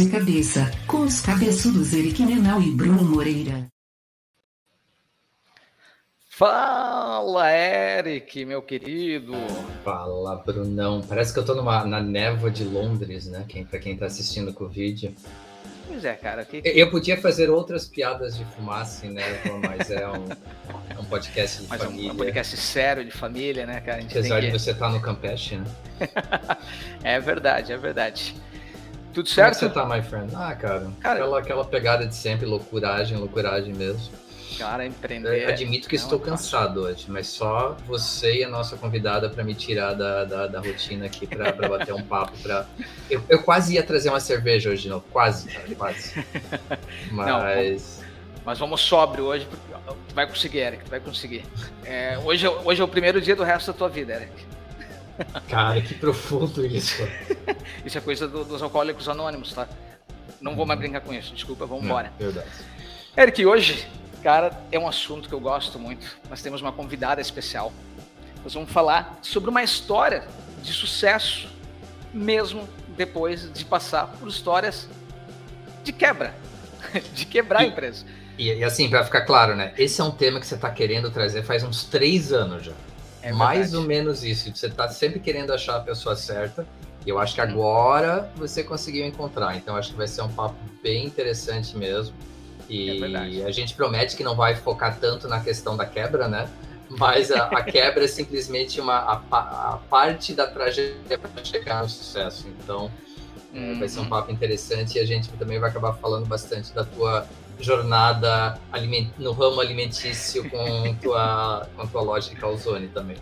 de cabeça, com os cabeçudos Eric Menal e Bruno Moreira. Fala, Eric, meu querido. Fala, Brunão. Parece que eu tô numa, na névoa de Londres, né? Quem, pra quem tá assistindo com o vídeo. Pois é, cara. Que... Eu podia fazer outras piadas de fumaça em névoa, mas é um, é um podcast de mas família. É um, podcast sério de família, né, cara? Apesar que... de você estar tá no Campeche, né? é verdade, é verdade. Tudo Como certo? É você tá, my friend? Ah, cara, cara aquela, aquela pegada de sempre, loucuragem, loucuragem mesmo. Cara, empreender. Eu admito que é estou cansado hoje, mas só você e a nossa convidada para me tirar da, da, da, rotina aqui para bater um papo. Pra... Eu, eu, quase ia trazer uma cerveja hoje de novo, quase, cara, quase. Mas. Não, mas vamos sóbrio hoje, porque tu vai conseguir, Eric, tu vai conseguir. É, hoje, hoje é o primeiro dia do resto da tua vida, Eric. Cara, que profundo isso. isso é coisa do, dos alcoólicos anônimos, tá? Não vou mais brincar com isso, desculpa, vamos embora. Verdade. Eric, hoje Cara, é um assunto que eu gosto muito. Nós temos uma convidada especial. Nós vamos falar sobre uma história de sucesso, mesmo depois de passar por histórias de quebra, de quebrar e, a empresa. E, e assim, para ficar claro, né? Esse é um tema que você está querendo trazer faz uns três anos já. É Mais ou menos isso. Você está sempre querendo achar a pessoa certa. E eu acho que agora você conseguiu encontrar. Então acho que vai ser um papo bem interessante mesmo. E é a gente promete que não vai focar tanto na questão da quebra, né? Mas a, a quebra é simplesmente uma, a, a parte da trajetória para chegar no sucesso. Então, uhum. vai ser um uhum. papo interessante e a gente também vai acabar falando bastante da tua jornada aliment, no ramo alimentício com tua, com a tua loja de calzone também.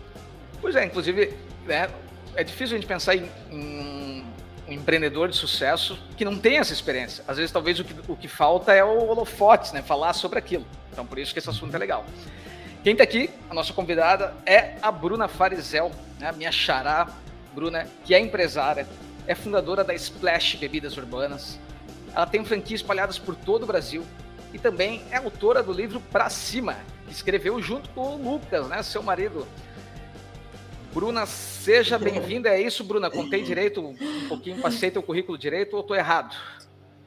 Pois é, inclusive, né, é difícil a gente pensar em, em um empreendedor de sucesso que não tem essa experiência. Às vezes, talvez o que, o que falta é o holofote, né? Falar sobre aquilo. Então, por isso que esse assunto é legal. Quem está aqui, a nossa convidada, é a Bruna Farizel, né? minha xará. Bruna, que é empresária, é fundadora da Splash Bebidas Urbanas. Ela tem franquias espalhadas por todo o Brasil e também é autora do livro Pra Cima, que escreveu junto com o Lucas, né, seu marido. Bruna, seja bem-vinda. É isso, Bruna? Contei direito um pouquinho, passei teu currículo direito ou estou errado?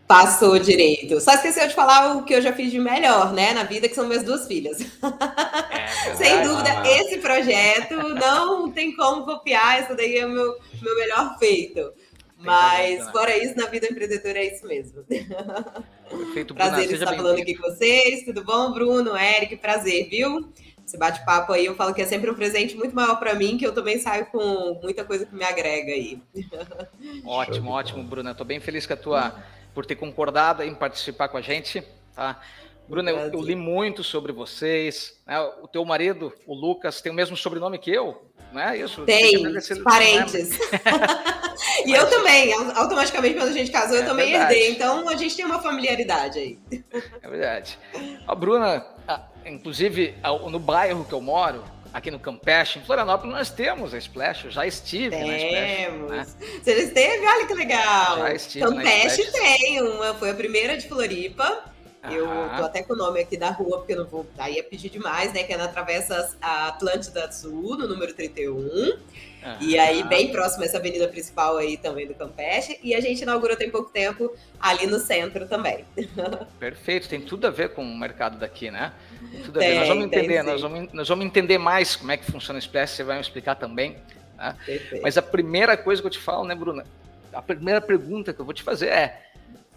Passou direito. Só esqueceu de falar o que eu já fiz de melhor, né, na vida, que são minhas duas filhas. É, Sem dúvida, esse projeto não tem como copiar. Isso daí é o meu, meu melhor feito. Mas, fora isso, na vida empreendedora é isso mesmo. Perfeito, Bruna. Prazer estar falando aqui com vocês. Tudo bom, Bruno, Eric? Prazer, viu? esse bate-papo aí, eu falo que é sempre um presente muito maior para mim, que eu também saio com muita coisa que me agrega aí. Ótimo, ótimo, Bruna. Estou bem feliz com a tua, por ter concordado em participar com a gente. Tá? Bruna, eu, eu, li muito sobre vocês. Né? O teu marido, o Lucas, tem o mesmo sobrenome que eu, não é isso? Tem, parentes. e eu também, automaticamente, quando a gente casou, eu é também verdade. herdei. Então, a gente tem uma familiaridade aí. É verdade. A Bruna, inclusive, no bairro que eu moro, aqui no Campeche, em Florianópolis, nós temos a Splash. Eu já estive temos. na Splash. Né? Você já esteve? Olha que legal. Já estive Campeche tem uma, foi a primeira de Floripa. Eu tô até com o nome aqui da rua, porque eu não vou. Aí é pedir demais, né? Que é na Travessa Atlântida Sul, no número 31. Uhum. E aí, bem próximo a essa avenida principal aí também do Campeche. E a gente inaugurou tem pouco tempo ali no centro também. Perfeito, tem tudo a ver com o mercado daqui, né? tudo a tem, ver. Nós vamos entender, tem, nós, vamos, nós vamos entender mais como é que funciona o Splash, você vai me explicar também. Né? Mas a primeira coisa que eu te falo, né, Bruna? A primeira pergunta que eu vou te fazer é: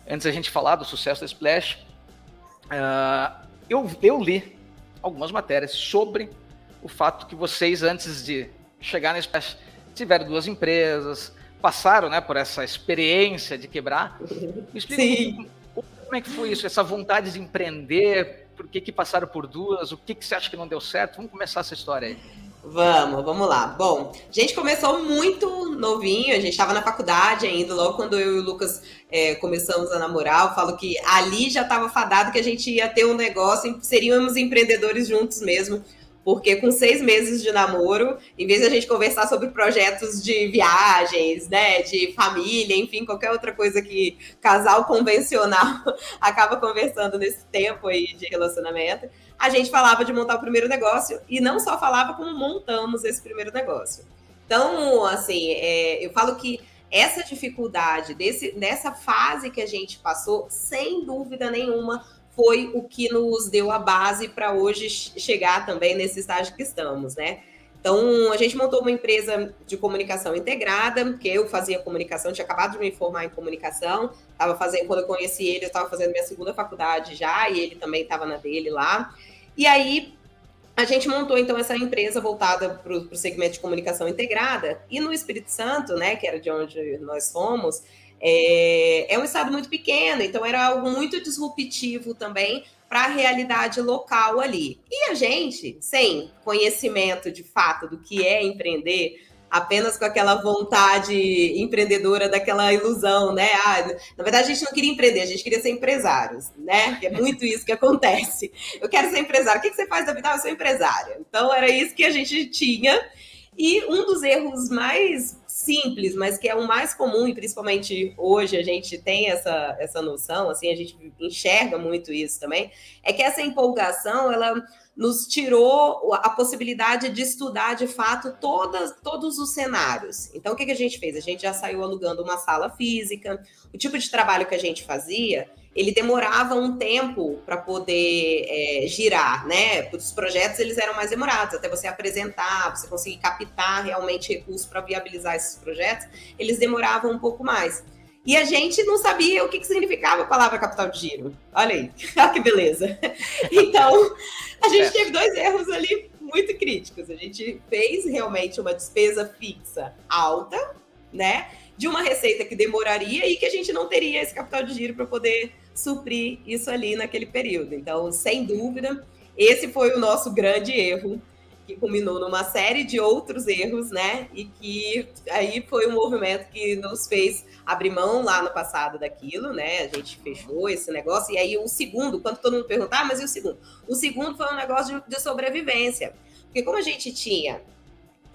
antes da gente falar do sucesso da Splash, Uh, eu, eu li algumas matérias sobre o fato que vocês, antes de chegar na espécie, tiveram duas empresas, passaram né, por essa experiência de quebrar. Me explica Sim. Como, como é que foi isso, essa vontade de empreender, por que, que passaram por duas, o que, que você acha que não deu certo? Vamos começar essa história aí. Vamos, vamos lá. Bom, a gente começou muito novinho, a gente estava na faculdade ainda, logo quando eu e o Lucas é, começamos a namorar, eu falo que ali já estava fadado que a gente ia ter um negócio, seríamos empreendedores juntos mesmo, porque com seis meses de namoro, em vez de a gente conversar sobre projetos de viagens, né, de família, enfim, qualquer outra coisa que casal convencional acaba conversando nesse tempo aí de relacionamento, a gente falava de montar o primeiro negócio e não só falava como montamos esse primeiro negócio. Então, assim, é, eu falo que essa dificuldade desse, dessa fase que a gente passou, sem dúvida nenhuma, foi o que nos deu a base para hoje chegar também nesse estágio que estamos, né? Então, a gente montou uma empresa de comunicação integrada, que eu fazia comunicação, tinha acabado de me formar em comunicação, estava fazendo, quando eu conheci ele, eu estava fazendo minha segunda faculdade já, e ele também estava na dele lá. E aí, a gente montou, então, essa empresa voltada para o segmento de comunicação integrada, e no Espírito Santo, né, que era de onde nós fomos, é, é um estado muito pequeno, então era algo muito disruptivo também para a realidade local ali. E a gente, sem conhecimento de fato do que é empreender, apenas com aquela vontade empreendedora, daquela ilusão, né? Ah, na verdade, a gente não queria empreender, a gente queria ser empresários, né? Que é muito isso que acontece. Eu quero ser empresário. O que você faz da vida? Ah, eu sou empresária. Então, era isso que a gente tinha. E um dos erros mais simples, mas que é o mais comum, e principalmente hoje a gente tem essa, essa noção, assim, a gente enxerga muito isso também, é que essa empolgação, ela nos tirou a possibilidade de estudar de fato todas, todos os cenários. Então, o que, que a gente fez? A gente já saiu alugando uma sala física, o tipo de trabalho que a gente fazia ele demorava um tempo para poder é, girar, né? Os projetos eles eram mais demorados, até você apresentar, você conseguir captar realmente recursos para viabilizar esses projetos, eles demoravam um pouco mais. E a gente não sabia o que, que significava a palavra capital de giro. Olha aí, olha que beleza. Então, a gente teve dois erros ali muito críticos. A gente fez realmente uma despesa fixa alta, né? De uma receita que demoraria e que a gente não teria esse capital de giro para poder suprir isso ali naquele período. Então, sem dúvida, esse foi o nosso grande erro, que culminou numa série de outros erros, né? E que aí foi um movimento que nos fez abrir mão lá no passado daquilo, né? A gente fechou esse negócio. E aí o segundo, quando todo mundo perguntar, ah, mas e o segundo? O segundo foi um negócio de, de sobrevivência. Porque como a gente tinha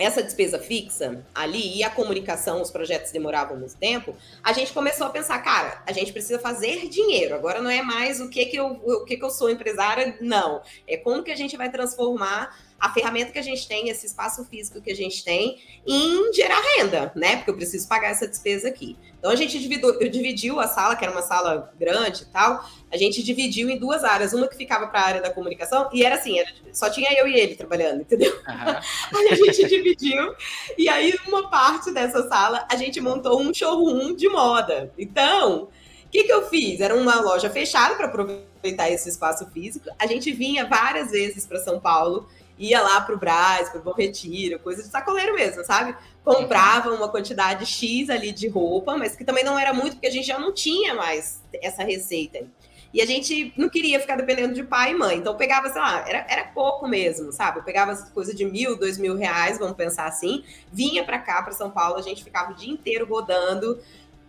essa despesa fixa ali e a comunicação, os projetos demoravam muito tempo, a gente começou a pensar, cara, a gente precisa fazer dinheiro. Agora não é mais o que que eu, o que que eu sou empresária, não. É como que a gente vai transformar a ferramenta que a gente tem, esse espaço físico que a gente tem, em gerar renda, né? Porque eu preciso pagar essa despesa aqui. Então a gente dividiu, dividiu a sala, que era uma sala grande e tal, a gente dividiu em duas áreas, uma que ficava para a área da comunicação, e era assim, era, só tinha eu e ele trabalhando, entendeu? Uhum. aí a gente dividiu, e aí uma parte dessa sala a gente montou um showroom de moda. Então, o que, que eu fiz? Era uma loja fechada para aproveitar esse espaço físico. A gente vinha várias vezes para São Paulo ia lá pro Brás, pro Bom Retiro, coisa de sacoleiro mesmo, sabe? Comprava uma quantidade X ali de roupa, mas que também não era muito, porque a gente já não tinha mais essa receita. E a gente não queria ficar dependendo de pai e mãe. Então pegava, sei lá, era, era pouco mesmo, sabe? Eu pegava coisa de mil, dois mil reais, vamos pensar assim, vinha para cá, para São Paulo, a gente ficava o dia inteiro rodando,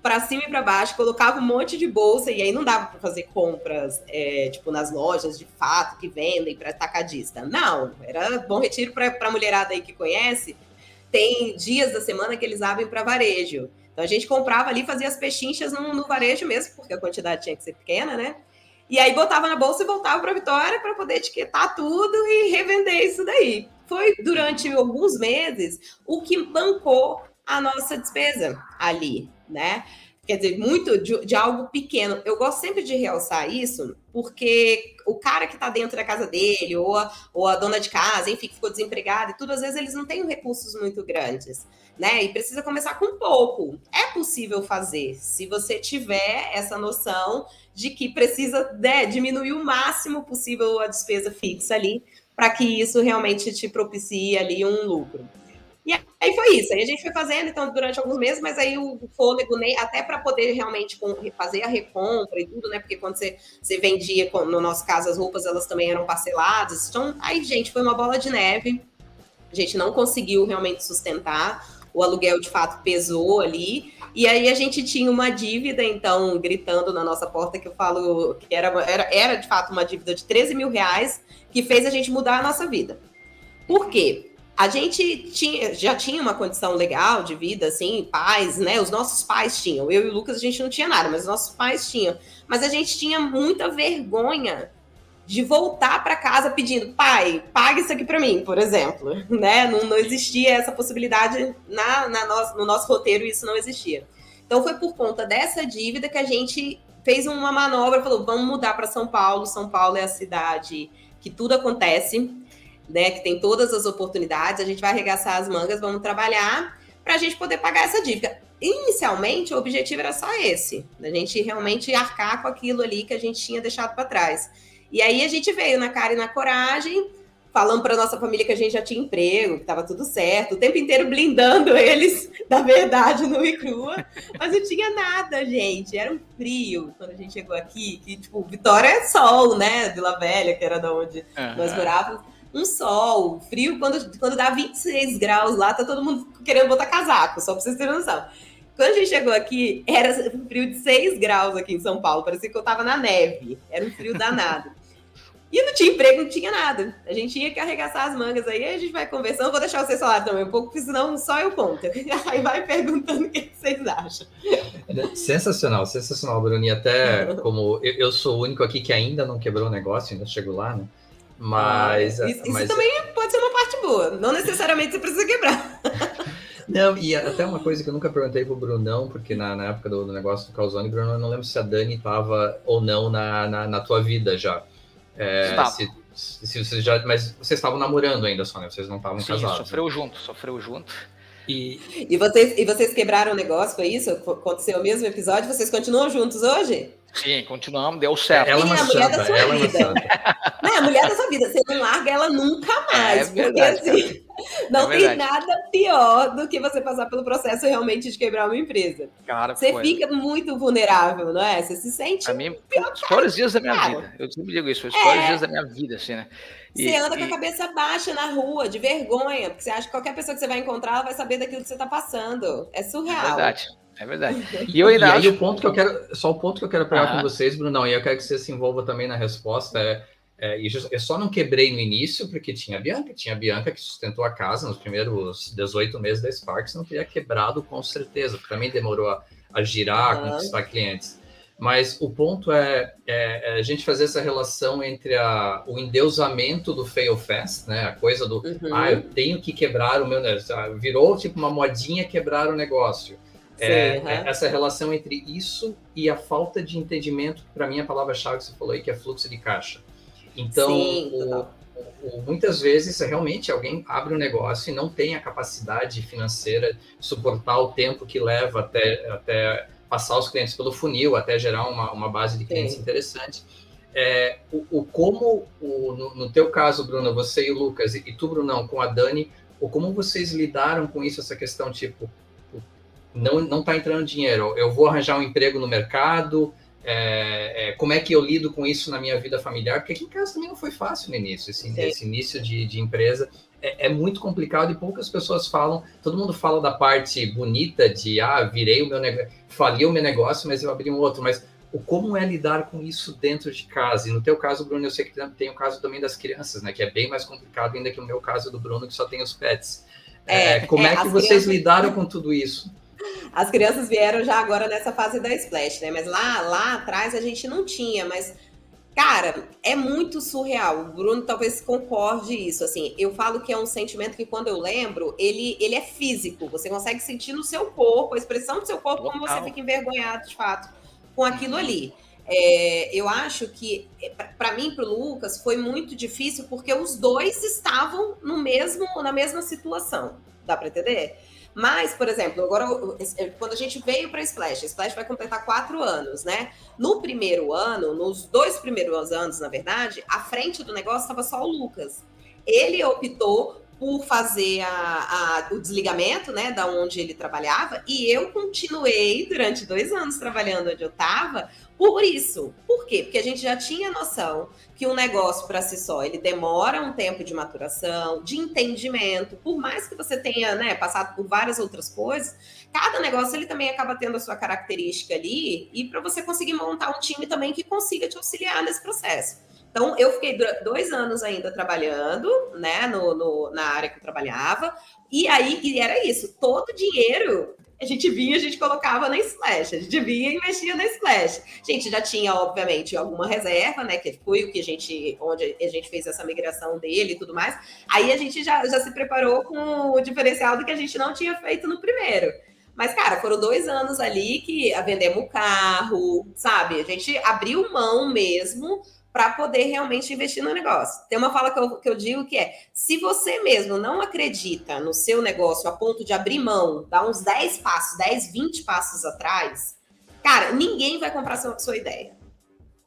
para cima e para baixo, colocava um monte de bolsa e aí não dava para fazer compras, é, tipo, nas lojas de fato que vendem para atacadista. Não, era bom retiro para a mulherada aí que conhece. Tem dias da semana que eles abrem para varejo. Então a gente comprava ali, fazia as pechinchas no, no varejo mesmo, porque a quantidade tinha que ser pequena, né? E aí botava na bolsa e voltava para Vitória para poder etiquetar tudo e revender isso daí. Foi durante alguns meses o que bancou a nossa despesa ali né? Quer dizer, muito de, de, algo pequeno. Eu gosto sempre de realçar isso, porque o cara que está dentro da casa dele, ou a, ou a dona de casa, enfim, que ficou desempregada e tudo, às vezes eles não têm recursos muito grandes, né? E precisa começar com pouco. É possível fazer, se você tiver essa noção de que precisa né, diminuir o máximo possível a despesa fixa ali, para que isso realmente te propicie ali um lucro. E aí foi isso. Aí a gente foi fazendo, então, durante alguns meses, mas aí o fôlego, nem, até para poder realmente fazer a recompra e tudo, né? Porque quando você, você vendia, no nosso caso, as roupas, elas também eram parceladas. Então, aí, gente, foi uma bola de neve. A gente não conseguiu realmente sustentar. O aluguel, de fato, pesou ali. E aí a gente tinha uma dívida, então, gritando na nossa porta, que eu falo que era, era, era de fato uma dívida de 13 mil reais, que fez a gente mudar a nossa vida. Por quê? A gente tinha, já tinha uma condição legal de vida, assim, pais, né? Os nossos pais tinham. Eu e o Lucas, a gente não tinha nada, mas os nossos pais tinham. Mas a gente tinha muita vergonha de voltar para casa pedindo, pai, pague isso aqui para mim, por exemplo. Né? Não, não existia essa possibilidade na, na no, no nosso roteiro, isso não existia. Então foi por conta dessa dívida que a gente fez uma manobra, falou, vamos mudar para São Paulo. São Paulo é a cidade que tudo acontece, né? Que tem todas as oportunidades. A gente vai arregaçar as mangas, vamos trabalhar para a gente poder pagar essa dívida. Inicialmente, o objetivo era só esse, a gente realmente arcar com aquilo ali que a gente tinha deixado para trás. E aí a gente veio na cara e na coragem, falando para nossa família que a gente já tinha emprego, que estava tudo certo, o tempo inteiro blindando eles da verdade no e crua, mas não tinha nada, gente. Era um frio quando a gente chegou aqui, que tipo, Vitória é sol, né, Vila Velha, que era da onde uhum. nós morávamos. Um sol, frio, quando, quando dá 26 graus lá, tá todo mundo querendo botar casaco, só para vocês terem noção. Quando a gente chegou aqui, era um frio de 6 graus aqui em São Paulo, parecia que eu tava na neve, era um frio danado. E não tinha emprego, não tinha nada. A gente tinha que arregaçar as mangas aí, aí a gente vai conversando. Vou deixar vocês falar também um pouco, porque senão só eu conto. Aí vai perguntando o que vocês acham. Sensacional, sensacional, Bruni. Até como eu, eu, sou o único aqui que ainda não quebrou o negócio, ainda chego lá, né? Mas. Isso, mas... isso também pode ser uma parte boa. Não necessariamente você precisa quebrar. Não, e até uma coisa que eu nunca perguntei pro Brunão, porque na, na época do, do, negócio do Calzone, Bruno, eu não lembro se a Dani estava ou não na, na, na tua vida já. É, se, se vocês já, mas vocês estavam namorando ainda só, né? Vocês não estavam casados. Sofreu né? junto, sofreu junto. E... e, vocês, e vocês quebraram o negócio, foi isso? Aconteceu o mesmo episódio? Vocês continuam juntos hoje? Sim, continuamos, deu certo. Ela é uma mulher santa, da sua ela vida. É uma santa. Não, a mulher da sua vida, você não larga ela nunca mais. É verdade, porque assim, não é tem nada pior do que você passar pelo processo realmente de quebrar uma empresa. Cara, você foi. fica muito vulnerável, não é? Você se sente. Pra mim, os piores dias da minha cara. vida. Eu sempre digo isso, os piores é. dias da minha vida, assim, né? E, você anda e... com a cabeça baixa na rua, de vergonha, porque você acha que qualquer pessoa que você vai encontrar ela vai saber daquilo que você está passando. É surreal. É verdade. É verdade. E eu ainda e acho... aí o ponto que eu quero, só o ponto que eu quero pegar com vocês, Brunão, e eu quero que você se envolva também na resposta é, é, eu só não quebrei no início porque tinha a Bianca, tinha a Bianca que sustentou a casa nos primeiros 18 meses da Sparks, não teria quebrado com certeza, também demorou a, a girar, a conquistar clientes. Mas o ponto é, é, é, a gente fazer essa relação entre a, o endeusamento do fail fast, né? A coisa do, uhum. ah, eu tenho que quebrar o meu negócio. Virou tipo uma modinha quebrar o negócio. É, uhum. essa relação entre isso e a falta de entendimento, para mim a palavra-chave que você falou aí, que é fluxo de caixa. Então, Sim, o, o, muitas vezes realmente alguém abre um negócio e não tem a capacidade financeira de suportar o tempo que leva até, até passar os clientes pelo funil, até gerar uma, uma base de clientes Sim. interessante. É, o, o, como, o, no, no, teu caso, Bruno, você e o Lucas, e, e tu, Brunão, com a Dani, ou como vocês lidaram com isso, essa questão, tipo, não não está entrando dinheiro. Eu vou arranjar um emprego no mercado. É, é, como é que eu lido com isso na minha vida familiar? Porque aqui em casa também não foi fácil no início, esse, esse início de, de empresa. É, é, muito complicado e poucas pessoas falam. Todo mundo fala da parte bonita de ah, virei o meu negócio, fali o meu negócio, mas eu abri um outro. Mas o como é lidar com isso dentro de casa? E no teu caso, Bruno, eu sei que tem o caso também das crianças, né? Que é bem mais complicado ainda que o meu caso do Bruno, que só tem os pets. É, é como é, é que vocês crianças... lidaram com tudo isso? As crianças vieram já agora nessa fase da Splash, né? Mas lá, lá atrás a gente não tinha, mas Cara, é muito surreal. O Bruno talvez concorde isso. Assim, eu falo que é um sentimento que quando eu lembro, ele, ele é físico. Você consegue sentir no seu corpo, a expressão do seu corpo, como você fica envergonhado de fato com aquilo ali. É, eu acho que para mim, para o Lucas, foi muito difícil porque os dois estavam no mesmo na mesma situação. Dá para entender? Mas, por exemplo, agora quando a gente veio para a Splash, a Splash vai completar quatro anos, né? No primeiro ano, nos dois primeiros anos, na verdade, à frente do negócio estava só o Lucas. Ele optou por fazer a, a, o desligamento, né, da onde ele trabalhava, e eu continuei durante dois anos trabalhando onde eu estava, por isso. Por quê? Porque a gente já tinha noção que um negócio para si só, ele demora um tempo de maturação, de entendimento, por mais que você tenha, né, passado por várias outras coisas, cada negócio ele também acaba tendo a sua característica ali, e para você conseguir montar um time também que consiga te auxiliar nesse processo. Então, eu fiquei dois anos ainda trabalhando, né, no, no, na área que eu trabalhava, e aí e era isso, todo o dinheiro a gente vinha, a gente colocava na Splash, a gente vinha e investia na Splash. A gente já tinha, obviamente, alguma reserva, né? Que foi o que a gente, onde a gente fez essa migração dele e tudo mais. Aí a gente já, já se preparou com o diferencial do que a gente não tinha feito no primeiro. Mas, cara, foram dois anos ali que vendemos o carro, sabe? A gente abriu mão mesmo para poder realmente investir no negócio. Tem uma fala que eu, que eu digo que é: se você mesmo não acredita no seu negócio a ponto de abrir mão, dar uns 10 passos, 10, 20 passos atrás, cara, ninguém vai comprar sua, sua ideia.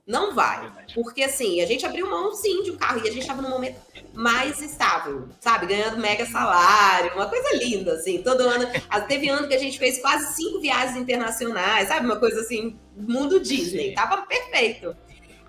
Não vai. Porque assim, a gente abriu mão sim de um carro e a gente estava no momento mais estável, sabe? Ganhando mega salário, uma coisa linda, assim. Todo ano. Teve ano que a gente fez quase cinco viagens internacionais, sabe? Uma coisa assim, mundo Disney. Tava perfeito.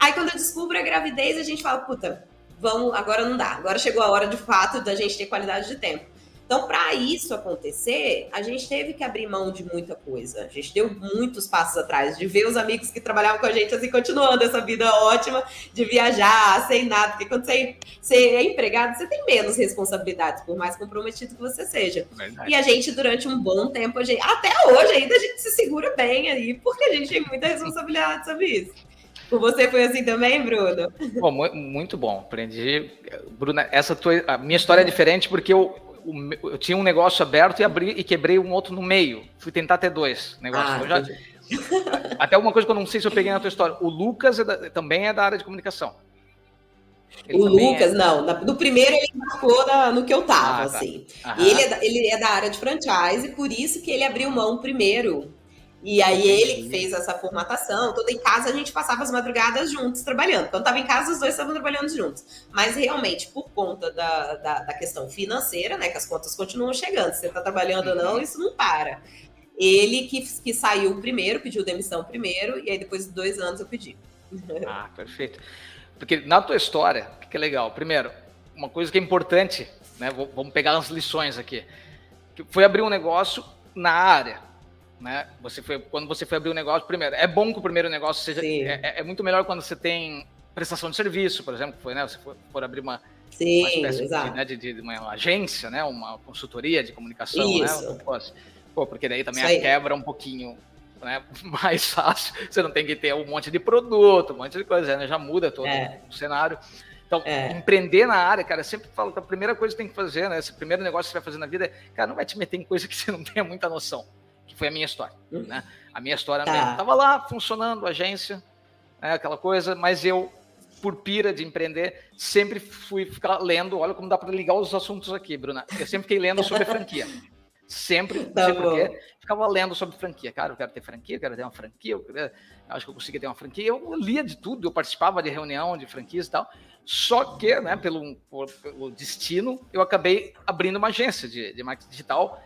Aí quando eu descubro a gravidez, a gente fala, puta, vamos, agora não dá. Agora chegou a hora de fato da gente ter qualidade de tempo. Então, para isso acontecer, a gente teve que abrir mão de muita coisa. A gente deu muitos passos atrás, de ver os amigos que trabalhavam com a gente assim, continuando essa vida ótima, de viajar sem nada. Porque quando você, é empregado, você tem menos responsabilidades, por mais comprometido que você seja. Verdade. E a gente, durante um bom tempo, gente, até hoje ainda a gente se segura bem aí, porque a gente tem muita responsabilidade sobre isso. Com você foi assim também, Bruno? Bom, muito bom. Aprendi. Bruna, essa tua, a minha história é diferente porque eu, eu tinha um negócio aberto e abri e quebrei um outro no meio. Fui tentar ter dois negócios. Ah, já, até uma coisa que eu não sei se eu peguei na tua história. O Lucas é da, também é da área de comunicação. Ele o Lucas, é... não. no primeiro ele embarcou no que eu tava, ah, tá. assim. Ele é, da, ele é da área de franchise, por isso que ele abriu mão primeiro e aí ele que fez essa formatação, toda em casa a gente passava as madrugadas juntos trabalhando. Quando estava em casa, os dois estavam trabalhando juntos. Mas realmente, por conta da, da, da questão financeira, né? Que as contas continuam chegando. Se você está trabalhando ou não, isso não para. Ele que, que saiu primeiro, pediu demissão primeiro, e aí depois de dois anos eu pedi. Ah, perfeito. Porque na tua história, o que é legal? Primeiro, uma coisa que é importante, né? Vamos pegar as lições aqui. Foi abrir um negócio na área né? Você foi, quando você foi abrir o um negócio, primeiro, é bom que o primeiro negócio seja. É, é, é, muito melhor quando você tem prestação de serviço, por exemplo, foi, né? Você for, for abrir uma, Sim, uma espécie de, né, de, de, uma agência, né? Uma consultoria de comunicação, né? Isso. né? Pô, porque daí também a quebra um pouquinho né, mais fácil. Você não tem que ter um monte de produto, um monte de coisa, né? Já muda todo é. o cenário. Então, é. empreender na área, cara, eu sempre falo que a primeira coisa que tem que fazer, né? Esse primeiro negócio que você vai fazer na vida é, cara, não vai te meter em coisa que você não tenha muita noção que foi a minha história. Uhum. Né? A minha história tá. mesmo. Tava lá funcionando, agência, né, aquela coisa, mas eu, por pira de empreender, sempre fui ficar lendo. Olha como dá para ligar os assuntos aqui, Bruna. Eu sempre fiquei lendo sobre franquia. Sempre, tá não sei porquê, ficava lendo sobre franquia. Cara, eu quero ter franquia, eu quero ter uma franquia, eu, quero, acho que eu conseguia ter uma franquia. Eu lia de tudo, eu participava de reunião de franquias e tal. Só que, né, pelo, pelo destino, eu acabei abrindo uma agência de, de marketing digital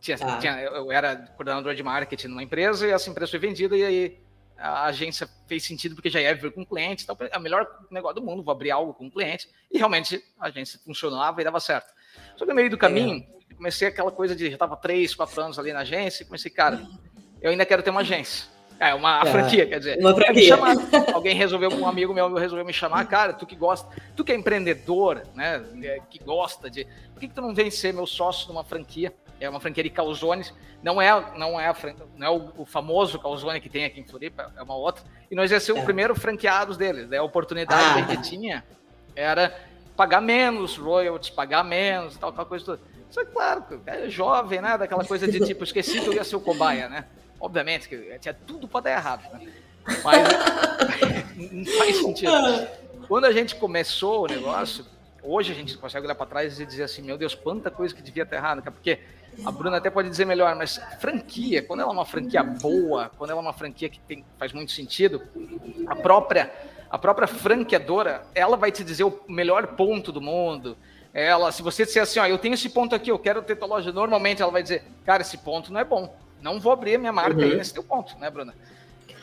tinha, tá. tinha, eu era coordenador de marketing numa empresa e essa empresa foi vendida e aí a agência fez sentido porque já ia vir com cliente, então é o melhor negócio do mundo, vou abrir algo com cliente e realmente a agência funcionava e dava certo. Só que no meio do caminho, é. comecei aquela coisa de já estava três, quatro anos ali na agência e comecei, cara, eu ainda quero ter uma agência. É, uma é, franquia, quer dizer. Uma franquia. alguém resolveu, um amigo meu resolveu me chamar, cara, tu que gosta, tu que é empreendedor, né, que gosta de, por que, que tu não vem ser meu sócio numa franquia? É uma franquia de calzones, não é, não é, a, não é o, o, famoso calzone que tem aqui em Floripa, é uma outra, e nós ia ser é. o primeiro franqueados deles, né? a oportunidade ah. que a gente tinha era pagar menos royalties, pagar menos, tal, aquela coisa toda. Só que, claro, é jovem, né, daquela coisa de tipo, esqueci que eu ia ser o cobaia, né, obviamente, que tinha tudo para dar errado, né? mas não faz sentido. Quando a gente começou o negócio, hoje a gente consegue olhar para trás e dizer assim, meu Deus, quanta coisa que devia ter errado, porque a Bruna até pode dizer melhor, mas franquia, quando ela é uma franquia boa, quando ela é uma franquia que tem, faz muito sentido, a própria a própria franqueadora, ela vai te dizer o melhor ponto do mundo. Ela, se você disser assim, ó, eu tenho esse ponto aqui, eu quero ter tua loja, normalmente ela vai dizer, cara, esse ponto não é bom. Não vou abrir a minha marca uhum. aí nesse teu ponto, né, Bruna?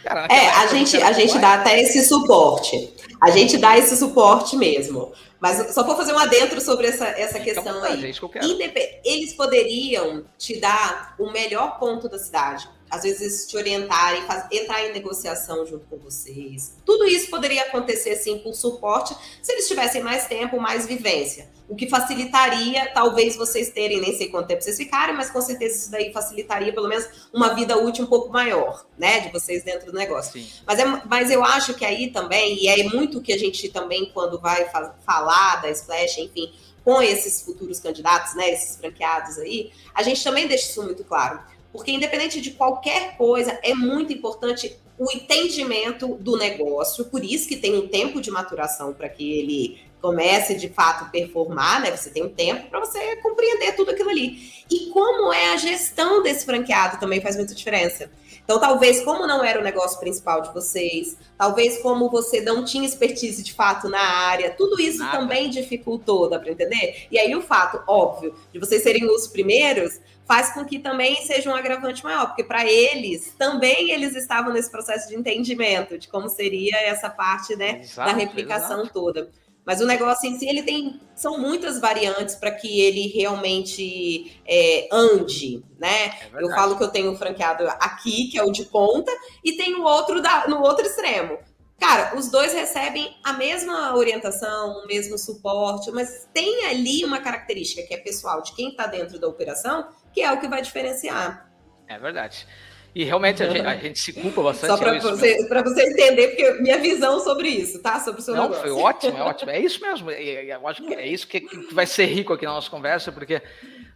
Cara, é, a gente, a gente dá até esse suporte. A gente dá esse suporte mesmo. Mas só para fazer um adentro sobre essa, essa questão aí. É que Eles poderiam te dar o melhor ponto da cidade. Às vezes te orientarem, entrar em negociação junto com vocês. Tudo isso poderia acontecer sim com suporte se eles tivessem mais tempo, mais vivência. O que facilitaria, talvez vocês terem, nem sei quanto tempo vocês ficarem, mas com certeza isso daí facilitaria pelo menos uma vida útil um pouco maior, né, de vocês dentro do negócio. Mas, é, mas eu acho que aí também, e é muito que a gente também, quando vai falar da Splash, enfim, com esses futuros candidatos, né, esses franqueados aí, a gente também deixa isso muito claro porque, independente de qualquer coisa, é muito importante o entendimento do negócio, por isso que tem um tempo de maturação para que ele comece de fato performar, né? Você tem um tempo para você compreender tudo aquilo ali. E como é a gestão desse franqueado também faz muita diferença. Então, talvez, como não era o negócio principal de vocês, talvez como você não tinha expertise de fato na área, tudo isso Nada. também dificultou, dá para entender? E aí o fato, óbvio, de vocês serem os primeiros, faz com que também seja um agravante maior, porque para eles também eles estavam nesse processo de entendimento de como seria essa parte né, exato, da replicação exato. toda. Mas o negócio em si, ele tem. São muitas variantes para que ele realmente é, ande, né? É eu falo que eu tenho um franqueado aqui, que é o de ponta, e tem o outro da, no outro extremo. Cara, os dois recebem a mesma orientação, o mesmo suporte, mas tem ali uma característica que é pessoal de quem está dentro da operação, que é o que vai diferenciar. É verdade. E realmente a, gente, a gente, se culpa bastante. Só para você, você entender, porque minha visão sobre isso, tá? Sobre o seu Não, negócio. foi ótimo, é ótimo. É isso mesmo. Eu acho que é isso que, que vai ser rico aqui na nossa conversa, porque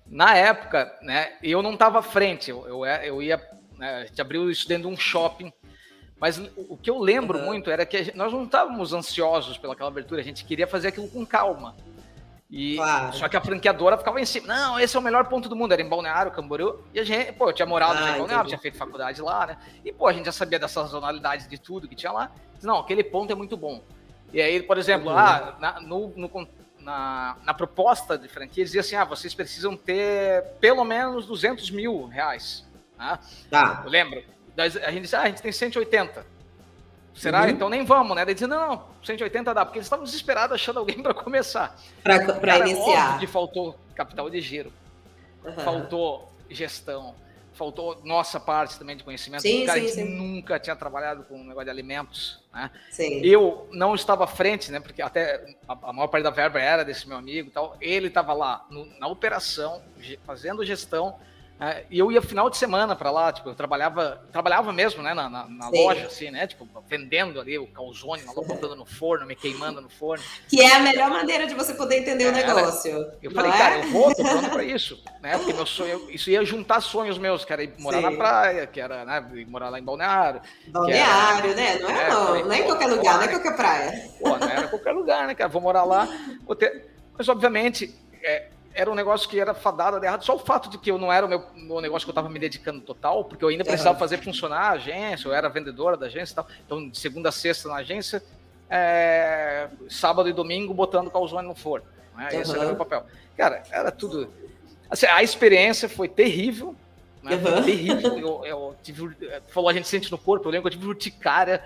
na época, né, eu não estava à frente. Eu, eu, eu ia. Né, a gente abriu isso dentro de um shopping. Mas o que eu lembro uhum. muito era que nós não estávamos ansiosos pelaquela abertura, a gente queria fazer aquilo com calma. E, claro. Só que a franqueadora ficava em cima. Não, esse é o melhor ponto do mundo. Era em Balneário, Camboriú. E a gente, pô, eu tinha morado ah, em Balneário, tinha feito faculdade lá, né? E, pô, a gente já sabia dessa sazonalidade de tudo que tinha lá. Não, aquele ponto é muito bom. E aí, por exemplo, uhum. ah, na, no, no, na, na, proposta de franquia, dizia assim: ah, vocês precisam ter pelo menos 200 mil reais. Né? Tá. Eu lembro. A gente disse: ah, a gente tem 180. Será? Uhum. Então nem vamos, né? Daí dizia, não, não, 180 dá, porque eles estavam desesperados achando alguém para começar. Para iniciar. que faltou capital de giro, uhum. faltou gestão, faltou nossa parte também de conhecimento. Sim, cara, sim, gente sim. nunca tinha trabalhado com um negócio de alimentos, né? Sim. Eu não estava à frente, né? Porque até a, a maior parte da verba era desse meu amigo e tal. Ele estava lá no, na operação, fazendo gestão, é, e eu ia final de semana para lá, tipo, eu trabalhava, trabalhava mesmo, né, na, na, na loja, assim, né, tipo, vendendo ali o calzone, botando no forno, me queimando no forno. Que é a melhor maneira de você poder entender é, o negócio. Eu falei, é? cara, eu vou, tô pronto para isso, né, porque meu sonho, isso ia juntar sonhos meus, que era ir morar Sim. na praia, que era, né, morar lá em Balneário. Balneário, era, né, não é, é não, falei, não é em qualquer lugar, não é qualquer praia. Pô, não era qualquer lugar, né, cara, vou morar lá, vou ter... Mas, obviamente, é, era um negócio que era fadado de errado. Só o fato de que eu não era o meu, negócio que eu estava me dedicando total, porque eu ainda precisava fazer funcionar a agência, eu era vendedora da agência e tal. Então, de segunda a sexta na agência, é, sábado e domingo botando calzone no forno. Né? Esse era o meu papel. Cara, era tudo. Assim, a experiência foi terrível. Né? Uhum. Foi terrível. Eu, eu tive, falou, a gente sente no corpo. Eu lembro que eu tive urticária.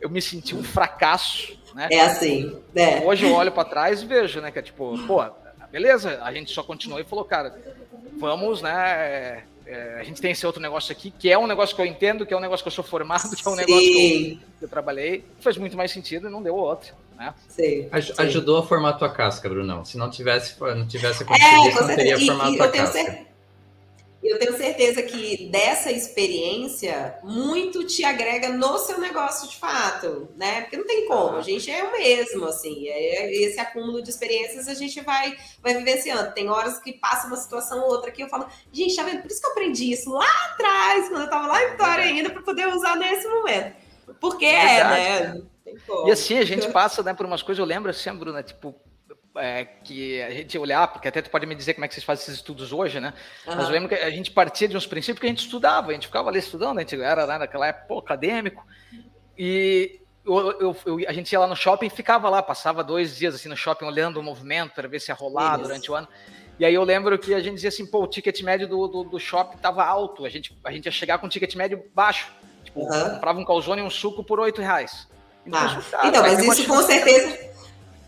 Eu me senti um fracasso. Né? É assim. É. Hoje eu olho para trás e vejo, né? Que é tipo, pô, Beleza, a gente só continuou e falou, cara, vamos, né? É, é, a gente tem esse outro negócio aqui, que é um negócio que eu entendo, que é um negócio que eu sou formado, que é um Sim. negócio que eu, que eu, trabalhei, faz muito mais sentido e não deu outro. Né? Sim. Aj ajudou a formar a tua casca, Brunão. Se não tivesse, não tivesse acontecido é, isso, não teria formado a tua casca eu tenho certeza que dessa experiência muito te agrega no seu negócio de fato, né? Porque não tem como, a gente é o mesmo, assim, é esse acúmulo de experiências a gente vai, vai vivenciando. Tem horas que passa uma situação ou outra que eu falo, gente, tá vendo? Por isso que eu aprendi isso lá atrás, quando eu tava lá em Vitória ainda, para poder usar nesse momento. Porque é, é né? E assim, a gente passa né, por umas coisas, eu lembro assim, Bruna, tipo, é, que a gente olhar, porque até tu pode me dizer como é que vocês fazem esses estudos hoje, né? Uhum. Mas eu lembro que a gente partia de uns princípios que a gente estudava, a gente ficava ali estudando, a gente era né, naquela época acadêmico, e eu, eu, eu, a gente ia lá no shopping e ficava lá, passava dois dias assim no shopping olhando o movimento para ver se ia rolar Isso. durante o ano. E aí eu lembro que a gente dizia assim, pô, o ticket médio do, do, do shopping estava alto, a gente, a gente ia chegar com um ticket médio baixo. Tipo, uhum. comprava um calzone e um suco por oito reais. Então, ah. então mas isso com certeza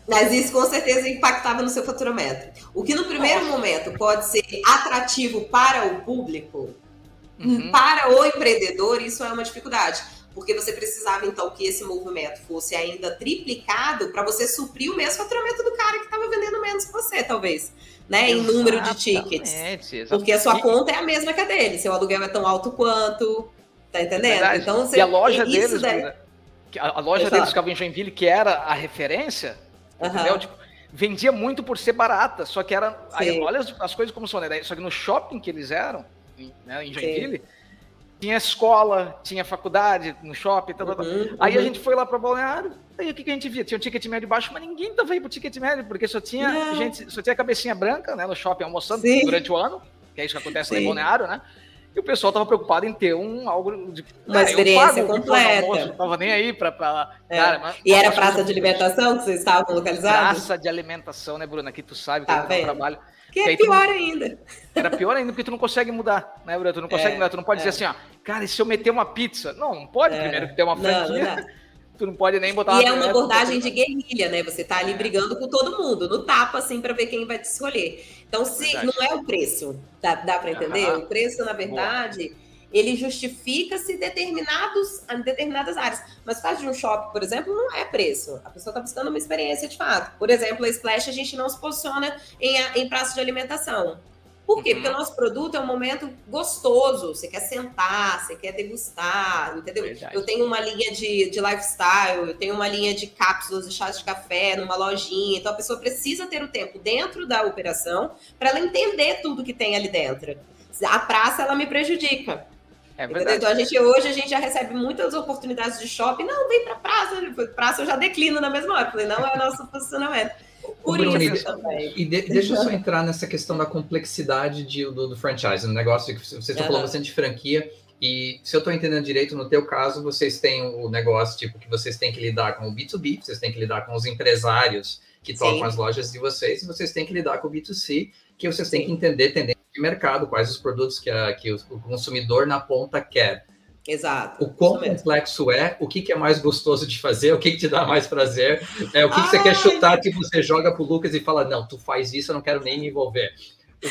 mas isso com certeza impactava no seu faturamento. O que no primeiro momento pode ser atrativo para o público, Uhum. Para o empreendedor, isso é uma dificuldade porque você precisava então que esse movimento fosse ainda triplicado para você suprir o mesmo faturamento do cara que estava vendendo menos que você, talvez, né? Em número de tickets. Exatamente. Porque a sua conta é a mesma que a dele, seu aluguel é tão alto quanto, tá entendendo? Verdade. Então você, e a loja deles, daí... a loja Exato. deles ficava em Joinville, que era a referência, uhum. entendeu? Tipo, vendia muito por ser barata, só que era. Aí, olha as, as, coisas como são, né? Só que no shopping que eles eram, né, em Joinville. Sim tinha escola, tinha faculdade no shopping, tal, tal, uhum, Aí uhum. a gente foi lá para balneário, aí o que, que, a gente via? Tinha um ticket médio baixo, mas ninguém tava aí pro ticket médio, porque só tinha Não. gente, só tinha cabecinha branca, né, no shopping almoçando Sim. durante o ano, que é isso que acontece Sim. no balneário, né? E o pessoal tava preocupado em ter um algo de uma é, experiência completa. Almoço, não tava nem aí para é. cara, mas, E era praça de alimentação que vocês estavam localizados? Praça de alimentação, né, Bruna? Que tu sabe que tá é um trabalho que é pior tu, ainda. Era pior ainda porque tu não consegue mudar, né, Bruno? Tu não consegue é, mudar, tu não pode é. dizer assim, ó, cara, e se eu meter uma pizza? Não, não pode, é. primeiro que ter uma franquia. Não, não tu não pode nem botar E é uma abordagem de guerrilha, né? Você tá ali brigando com todo mundo, no tapa, assim, para ver quem vai te escolher. Então, se Verdade. não é o preço, dá, dá para entender? Uhum. O preço, na verdade. Boa ele justifica-se determinados, em determinadas áreas. Mas caso de um shopping, por exemplo, não é preço. A pessoa está buscando uma experiência de fato. Por exemplo, a Splash a gente não se posiciona em, em praça de alimentação. Por quê? Uhum. Porque o nosso produto é um momento gostoso. Você quer sentar, você quer degustar, entendeu? Verdade. Eu tenho uma linha de, de lifestyle, eu tenho uma linha de cápsulas de chás de café numa lojinha. Então a pessoa precisa ter o tempo dentro da operação para ela entender tudo que tem ali dentro. A praça ela me prejudica. É verdade. Então a gente hoje a gente já recebe muitas oportunidades de shopping. Não, vem para praça. Praça eu já declino na mesma hora. Falei, não é o nosso posicionamento. Por Bruno, isso também. E de, deixa eu só entrar nessa questão da complexidade de, do, do franchise, um negócio que você está falando bastante de franquia. E se eu estou entendendo direito, no teu caso, vocês têm o negócio tipo que vocês têm que lidar com o B2B, vocês têm que lidar com os empresários que tocam Sim. as lojas de vocês, e vocês têm que lidar com o B2C, que vocês têm que entender tendência de mercado, quais os produtos que, a, que o, o consumidor na ponta quer. Exato. O quão complexo é, o que, que, é mais gostoso de fazer, o que, que te dá mais prazer, é, o que, que, você quer chutar que você joga pro Lucas e fala, não, tu faz isso, eu não quero nem me envolver. É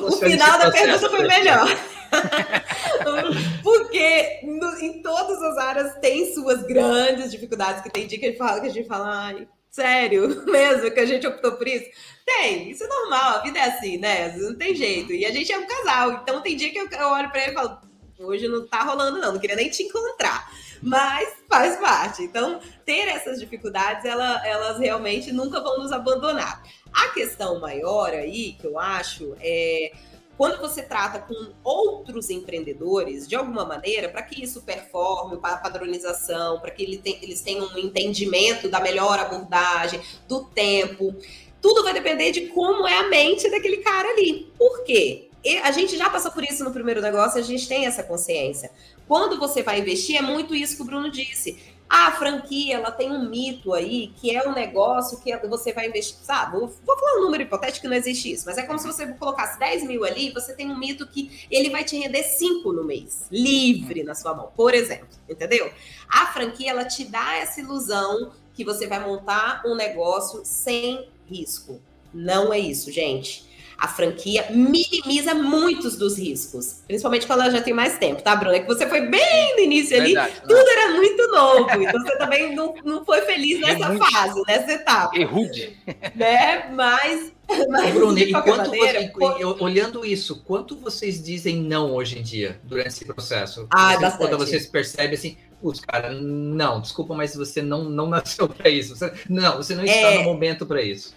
o final da pergunta foi melhor. Porque no, em todas as áreas tem suas grandes dificuldades, que tem dia que a gente fala, que a gente fala, ai, sério mesmo que a gente optou por isso? Tem, isso é normal, a vida é assim, né? Não tem jeito. E a gente é um casal, então tem dia que eu, eu olho para ele e falo, hoje não tá rolando, não, não queria nem te encontrar. Mas faz parte. Então, ter essas dificuldades, ela, elas realmente nunca vão nos abandonar. A questão maior aí, que eu acho, é quando você trata com outros empreendedores, de alguma maneira, para que isso performe, para a padronização, para que ele eles tenham um entendimento da melhor abordagem, do tempo, tudo vai depender de como é a mente daquele cara ali. Por quê? E a gente já passou por isso no primeiro negócio, a gente tem essa consciência. Quando você vai investir, é muito isso que o Bruno disse. A franquia, ela tem um mito aí, que é um negócio que você vai investir, sabe? Vou falar um número hipotético que não existe isso, mas é como se você colocasse 10 mil ali, você tem um mito que ele vai te render 5 no mês, livre na sua mão, por exemplo, entendeu? A franquia, ela te dá essa ilusão que você vai montar um negócio sem risco. Não é isso, gente. A franquia minimiza muitos dos riscos, principalmente quando ela já tem mais tempo, tá, Bruna? É que você foi bem no início ali, Verdade, tudo era muito novo, então você também não, não foi feliz nessa rude. fase, nessa etapa. E rude. Né? Mas, mas Bruno, enquanto maneira, você, olhando isso, quanto vocês dizem não hoje em dia, durante esse processo? Ah, vocês, Quando vocês percebem assim, putz, cara, não, desculpa, mas você não, não nasceu para isso. Você, não, você não está é... no momento para isso.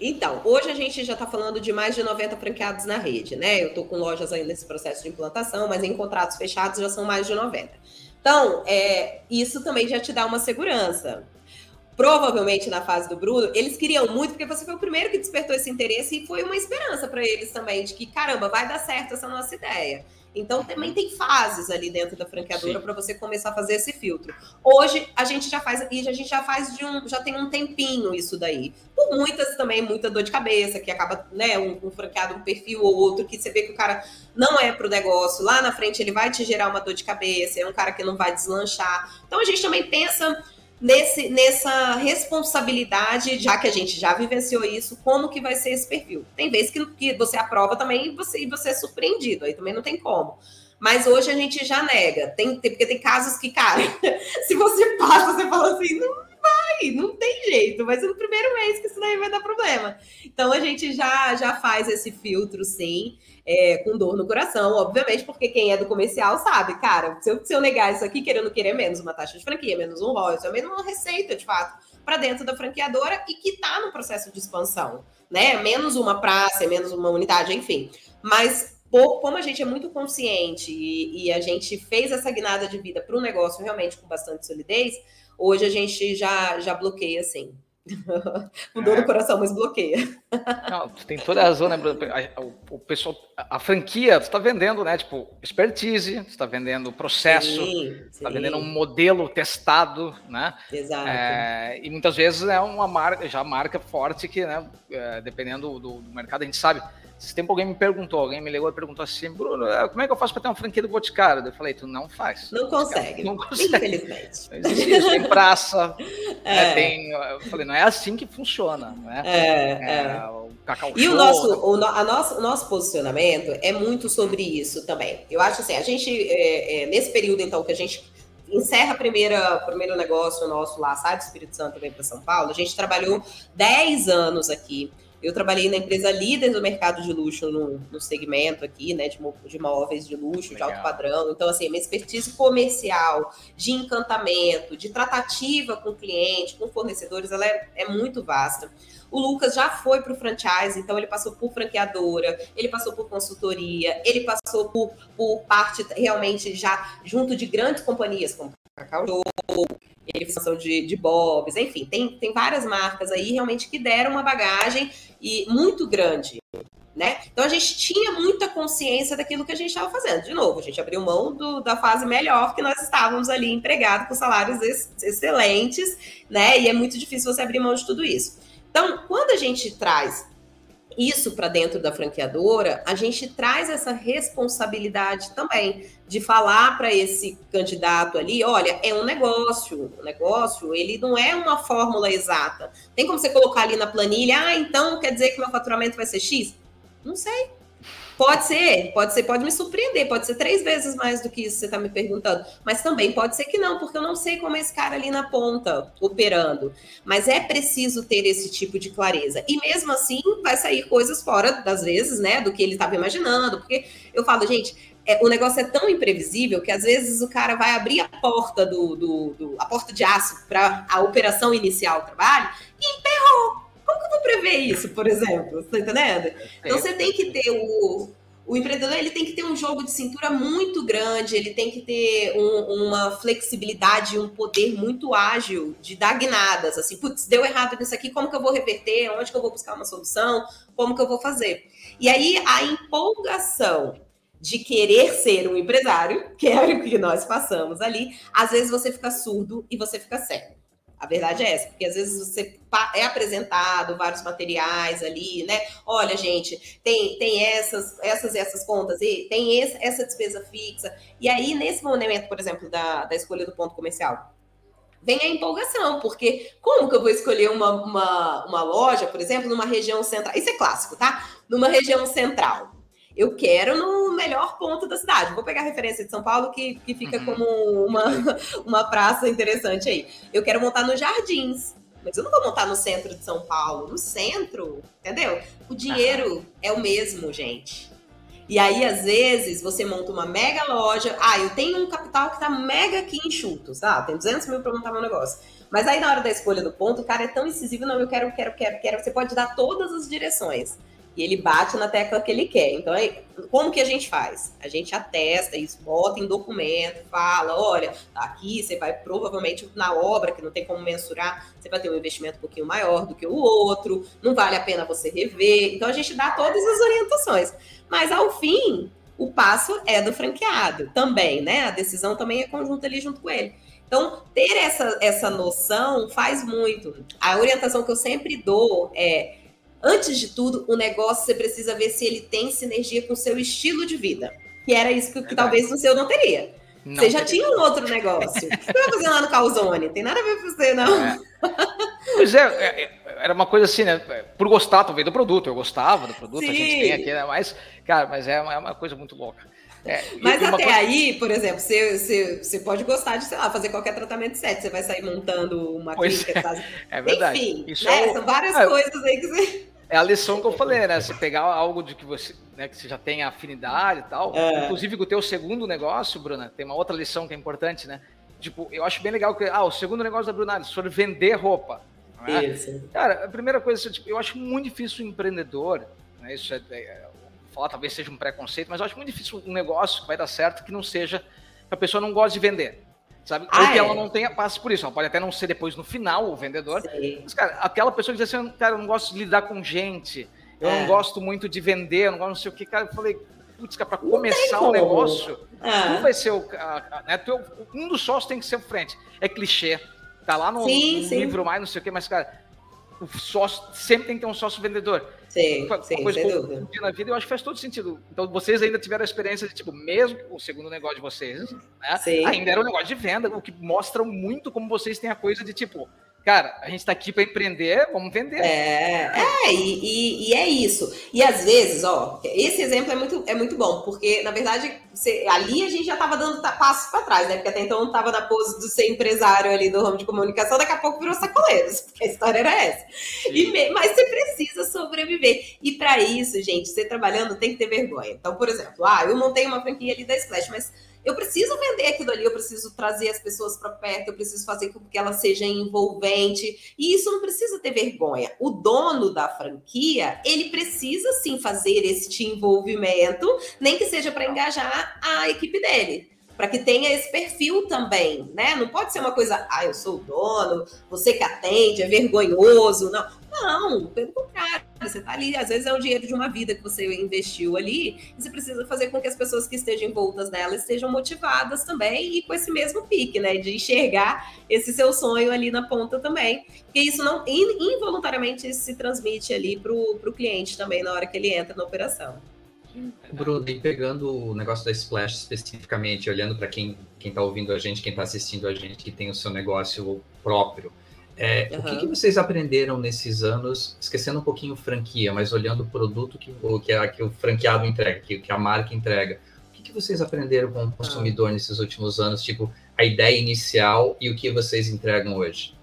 Então, hoje a gente já está falando de mais de 90 franqueados na rede, né? Eu estou com lojas ainda nesse processo de implantação, mas em contratos fechados já são mais de 90. Então, é, isso também já te dá uma segurança. Provavelmente na fase do Bruno, eles queriam muito, porque você foi o primeiro que despertou esse interesse e foi uma esperança para eles também, de que, caramba, vai dar certo essa nossa ideia. Então também tem fases ali dentro da franqueadora para você começar a fazer esse filtro. Hoje a gente já faz e a gente já faz de um, já tem um tempinho isso daí. Por muitas também muita dor de cabeça que acaba, né, um, um franqueado um perfil ou outro que você vê que o cara não é pro negócio, lá na frente ele vai te gerar uma dor de cabeça, é um cara que não vai deslanchar. Então a gente também pensa nesse, nessa responsabilidade, já que a gente já vivenciou isso, como que vai ser esse perfil. Tem vezes que, que você aprova também e você, você é surpreendido, aí também não tem como. Mas hoje a gente já nega. Tem, tem porque tem casos que, cara, se você passa, você fala assim, não vai, não tem jeito, vai ser no primeiro mês que isso daí vai dar problema. Então a gente já, já faz esse filtro, sim, é, com dor no coração, obviamente, porque quem é do comercial sabe, cara, se eu, se eu negar isso aqui, querendo querer menos uma taxa de franquia, menos um royalties, é menos uma receita, de fato, para dentro da franqueadora e que está no processo de expansão, né? Menos uma praça, menos uma unidade, enfim. Mas por, como a gente é muito consciente e, e, a gente fez essa guinada de vida para o negócio realmente com bastante solidez, hoje a gente já, já bloqueia assim. dor é. no coração, mas bloqueia. Não, tem toda a razão, né? O, o pessoal, a franquia, você está vendendo, né? Tipo, expertise, você está vendendo processo, está vendendo um modelo testado, né? Exato. É, e muitas vezes é uma marca, já marca forte que, né? É, dependendo do, do mercado, a gente sabe esse tempo alguém me perguntou, alguém me ligou e perguntou assim, Bruno, é, como é que eu faço para ter uma franquia do Boticário? Eu falei, tu não faz. Não consegue. Não consegue. Infelizmente. Não existe. Tem praça, é. né, tem... Eu falei, não é assim que funciona. Né? É, é. O cacau e show, o nosso, né? o, a nosso, nosso posicionamento é muito sobre isso também. Eu acho assim, a gente, é, é, nesse período então que a gente encerra a primeira, o primeiro negócio nosso lá, sai do Espírito Santo vem para São Paulo, a gente trabalhou 10 anos aqui eu trabalhei na empresa líder do mercado de luxo no, no segmento aqui, né, de, de móveis de luxo, Legal. de alto padrão. Então, assim, minha expertise comercial, de encantamento, de tratativa com cliente, com fornecedores, ela é, é muito vasta. O Lucas já foi para o franchise, então ele passou por franqueadora, ele passou por consultoria, ele passou por, por parte realmente já junto de grandes companhias como Cacau Show, ele função de, de Bob's, enfim, tem, tem várias marcas aí realmente que deram uma bagagem e muito grande. Né? Então a gente tinha muita consciência daquilo que a gente estava fazendo. De novo, a gente abriu mão do, da fase melhor, que nós estávamos ali empregados com salários ex excelentes, né? E é muito difícil você abrir mão de tudo isso. Então, quando a gente traz isso para dentro da franqueadora, a gente traz essa responsabilidade também de falar para esse candidato ali, olha, é um negócio, o negócio, ele não é uma fórmula exata. Tem como você colocar ali na planilha, ah, então quer dizer que meu faturamento vai ser X? Não sei. Pode ser, pode ser, pode me surpreender, pode ser três vezes mais do que isso que você está me perguntando. Mas também pode ser que não, porque eu não sei como é esse cara ali na ponta operando. Mas é preciso ter esse tipo de clareza. E mesmo assim, vai sair coisas fora das vezes, né, do que ele estava imaginando. Porque eu falo, gente, é, o negócio é tão imprevisível que às vezes o cara vai abrir a porta do, do, do a porta de aço para a operação inicial do trabalho e emperrou. Como que eu vou prever isso, por exemplo? Você tá entendendo? Então você tem que ter o. O empreendedor ele tem que ter um jogo de cintura muito grande, ele tem que ter um, uma flexibilidade, um poder muito ágil de dar guinadas. Assim, putz, deu errado nisso aqui, como que eu vou reverter? Onde que eu vou buscar uma solução? Como que eu vou fazer? E aí a empolgação de querer ser um empresário, que é o que nós passamos ali, às vezes você fica surdo e você fica cego. A verdade é essa, porque às vezes você é apresentado vários materiais ali, né? Olha, gente, tem, tem essas, essas e essas contas, e tem esse, essa despesa fixa. E aí, nesse momento, por exemplo, da, da escolha do ponto comercial, vem a empolgação, porque como que eu vou escolher uma, uma, uma loja, por exemplo, numa região central? Isso é clássico, tá? Numa região central eu quero no melhor ponto da cidade. Vou pegar a referência de São Paulo, que, que fica uhum. como uma, uma praça interessante aí. Eu quero montar nos Jardins. Mas eu não vou montar no centro de São Paulo. No centro, entendeu? O dinheiro uhum. é o mesmo, gente. E aí, às vezes, você monta uma mega loja. Ah, eu tenho um capital que tá mega aqui enxuto, tá? Tem 200 mil para montar meu negócio. Mas aí, na hora da escolha do ponto, o cara é tão incisivo, não, eu quero, quero, quero, quero. Você pode dar todas as direções e ele bate na tecla que ele quer. Então, aí, como que a gente faz? A gente atesta isso, bota em documento, fala, olha, tá aqui você vai provavelmente na obra, que não tem como mensurar, você vai ter um investimento um pouquinho maior do que o outro, não vale a pena você rever. Então, a gente dá todas as orientações. Mas, ao fim, o passo é do franqueado também, né? A decisão também é conjunta ali junto com ele. Então, ter essa, essa noção faz muito. A orientação que eu sempre dou é Antes de tudo, o negócio você precisa ver se ele tem sinergia com o seu estilo de vida. Que era isso que, que talvez no seu não teria. Não você já tinha um outro negócio. O que você vai fazer lá no Calzone? Tem nada a ver com você, não. É. Pois é, é, é, era uma coisa assim, né? Por gostar talvez do produto. Eu gostava do produto, Sim. a gente tem aqui, né? Mas, cara, mas é uma, é uma coisa muito louca. É, Mas até coisa... aí, por exemplo, você, você, você pode gostar de, sei lá, fazer qualquer tratamento set. Você vai sair montando uma pois clínica. É, faz... é verdade. Enfim, né? é o... são várias é, coisas aí que você... É a lição que eu falei, né? Você pegar algo de que você, né, que você já tem afinidade e tal. É. Inclusive com o teu segundo negócio, Bruna, tem uma outra lição que é importante, né? Tipo, eu acho bem legal que. Ah, o segundo negócio da Bruna, se for vender roupa. É? Isso. Cara, a primeira coisa, tipo, eu acho muito difícil o empreendedor, né? Isso é, é falar talvez seja um preconceito, mas eu acho muito difícil um negócio que vai dar certo que não seja que a pessoa não goste de vender. Sabe? Ah, Ou que é? ela não tenha passe por isso. Ela pode até não ser depois no final o vendedor. Sim. Mas, cara, aquela pessoa que diz assim, cara, eu não gosto de lidar com gente, eu é. não gosto muito de vender, eu não gosto não sei o que, cara, eu falei, putz, para começar o negócio, é. tu vai ser o. A, a, né, teu, um dos sócios tem que ser o frente. É clichê. Tá lá no, sim, no sim. livro mais, não sei o que, mas, cara, o sócio sempre tem que ter um sócio vendedor. Sim, uma sim, coisa sem dúvida. na vida, eu acho que faz todo sentido. Então, vocês ainda tiveram a experiência de, tipo, mesmo o segundo negócio de vocês, né? Ainda era um negócio de venda, o que mostra muito como vocês têm a coisa de, tipo, cara, a gente está aqui para empreender, vamos vender. É, é e, e, e, é isso. E às vezes, ó, esse exemplo é muito, é muito bom, porque na verdade você, ali a gente já estava dando passos para trás, né? Porque até então estava na pose de ser empresário ali do ramo de comunicação, daqui a pouco virou sacoleiros, porque a história era essa. E, mas você precisa sobreviver. E para isso, gente, você trabalhando tem que ter vergonha. Então, por exemplo, ah, eu montei uma franquia ali da Splash, mas eu preciso vender aquilo ali, eu preciso trazer as pessoas para perto, eu preciso fazer com que ela seja envolvente. E isso não precisa ter vergonha. O dono da franquia, ele precisa sim fazer este envolvimento, nem que seja para engajar a equipe dele para que tenha esse perfil também, né? Não pode ser uma coisa, ah, eu sou o dono, você que atende, é vergonhoso, não. Não, pelo contrário, você está ali, às vezes é o dinheiro de uma vida que você investiu ali, e você precisa fazer com que as pessoas que estejam envoltas nela estejam motivadas também e com esse mesmo pique, né? De enxergar esse seu sonho ali na ponta também. Porque isso não involuntariamente se transmite ali para o cliente também na hora que ele entra na operação. Bruno, e pegando o negócio da Splash especificamente, olhando para quem está ouvindo a gente, quem está assistindo a gente, que tem o seu negócio próprio, é, uhum. o que, que, vocês aprenderam nesses anos, esquecendo um pouquinho franquia, mas olhando o produto que, o, que, a, que o franqueado entrega, que, que a marca entrega, o que, que vocês aprenderam com o consumidor uhum. nesses últimos anos, tipo a ideia inicial e o que vocês entregam hoje?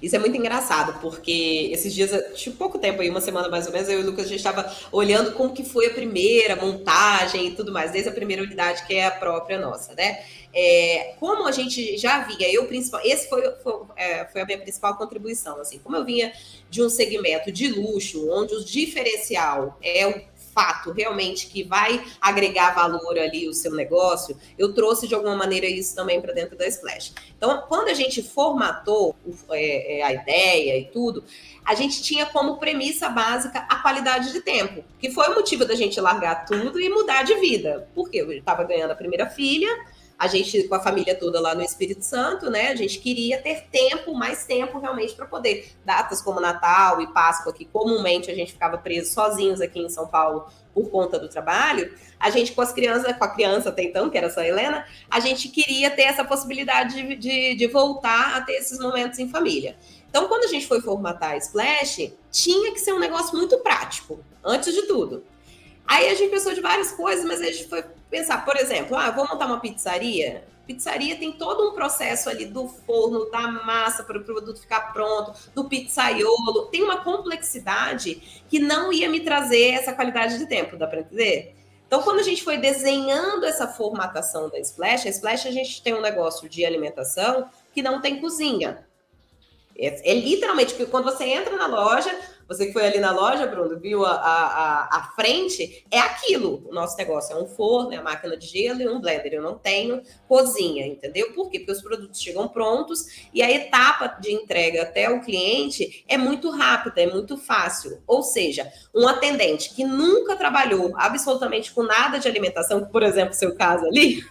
Isso é muito engraçado, porque esses dias, tinha pouco tempo aí, uma semana mais ou menos, eu e o Lucas, a gente estava olhando como que foi a primeira montagem e tudo mais, desde a primeira unidade, que é a própria nossa, né? É, como a gente já via, eu principal, esse foi, foi, é, foi, a minha principal contribuição, assim, como eu vinha de um segmento de luxo, onde o diferencial é o fato realmente que vai agregar valor ali o seu negócio, eu trouxe de alguma maneira isso também para dentro da Splash. Então, quando a gente formatou é, é, a ideia e tudo, a gente tinha como premissa básica a qualidade de tempo, que foi o motivo da gente largar tudo e mudar de vida. Porque eu estava ganhando a primeira filha, a gente, com a família toda lá no Espírito Santo, né? A gente queria ter tempo, mais tempo realmente para poder. Datas como Natal e Páscoa, que comumente a gente ficava preso sozinhos aqui em São Paulo por conta do trabalho, a gente com as crianças, com a criança até então, que era só a Helena, a gente queria ter essa possibilidade de, de, de voltar a ter esses momentos em família. Então, quando a gente foi formatar a Splash, tinha que ser um negócio muito prático, antes de tudo. Aí a gente pensou de várias coisas, mas a gente foi pensar, por exemplo, ah, vou montar uma pizzaria. Pizzaria tem todo um processo ali do forno, da massa para o produto ficar pronto, do pizzaiolo. Tem uma complexidade que não ia me trazer essa qualidade de tempo, dá para entender? Então, quando a gente foi desenhando essa formatação da Splash, a Splash a gente tem um negócio de alimentação que não tem cozinha. É, é literalmente que quando você entra na loja, você que foi ali na loja, Bruno, viu a, a, a frente, é aquilo. O nosso negócio é um forno, é a máquina de gelo e um blender. Eu não tenho cozinha, entendeu? Por quê? Porque os produtos chegam prontos e a etapa de entrega até o cliente é muito rápida, é muito fácil. Ou seja, um atendente que nunca trabalhou absolutamente com nada de alimentação, por exemplo, seu caso ali,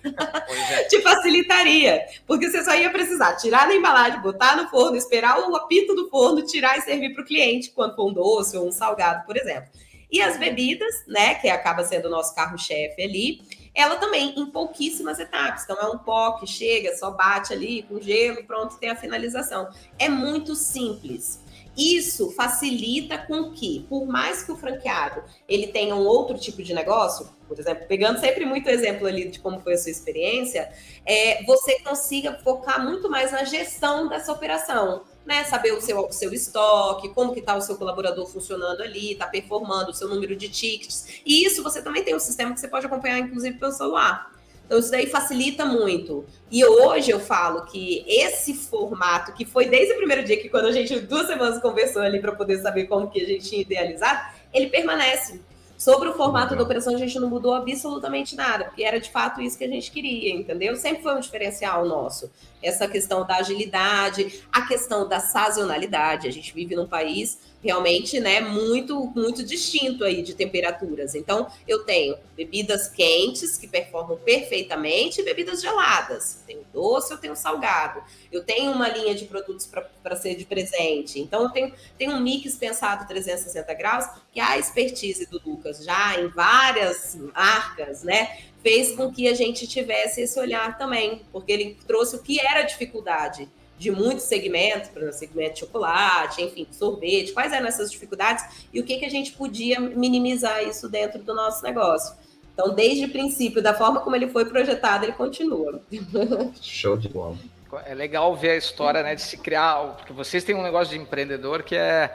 é. te facilitaria. Porque você só ia precisar tirar na embalagem, botar no forno, esperar o apito do forno, tirar e servir para o cliente quando for um doce ou um salgado, por exemplo. E as bebidas, né, que acaba sendo o nosso carro-chefe ali, ela também em pouquíssimas etapas. Então, é um pó que chega, só bate ali com gelo, pronto, tem a finalização. É muito simples. Isso facilita com que, por mais que o franqueado ele tenha um outro tipo de negócio, por exemplo, pegando sempre muito exemplo ali de como foi a sua experiência, é, você consiga focar muito mais na gestão dessa operação. Né, saber o seu, o seu estoque, como que está o seu colaborador funcionando ali, está performando, o seu número de tickets. E isso você também tem um sistema que você pode acompanhar, inclusive, pelo celular. Então, isso daí facilita muito. E hoje eu falo que esse formato, que foi desde o primeiro dia, que quando a gente, duas semanas, conversou ali para poder saber como que a gente tinha idealizado, ele permanece. Sobre o formato da operação, a gente não mudou absolutamente nada, porque era de fato isso que a gente queria, entendeu? Sempre foi um diferencial nosso. Essa questão da agilidade, a questão da sazonalidade. A gente vive num país realmente, né, muito muito distinto aí de temperaturas. Então, eu tenho bebidas quentes que performam perfeitamente e bebidas geladas. Eu tenho doce, eu tenho salgado. Eu tenho uma linha de produtos para ser de presente. Então, eu tenho, tenho um mix pensado 360 graus, que a expertise do Lucas já em várias marcas, né, fez com que a gente tivesse esse olhar também, porque ele trouxe o que era dificuldade de muitos segmentos, por exemplo, segmento de chocolate, enfim, sorvete, quais eram essas dificuldades e o que, que a gente podia minimizar isso dentro do nosso negócio. Então, desde o princípio, da forma como ele foi projetado, ele continua. Show de bola. É legal ver a história né, de se criar, porque vocês têm um negócio de empreendedor que é,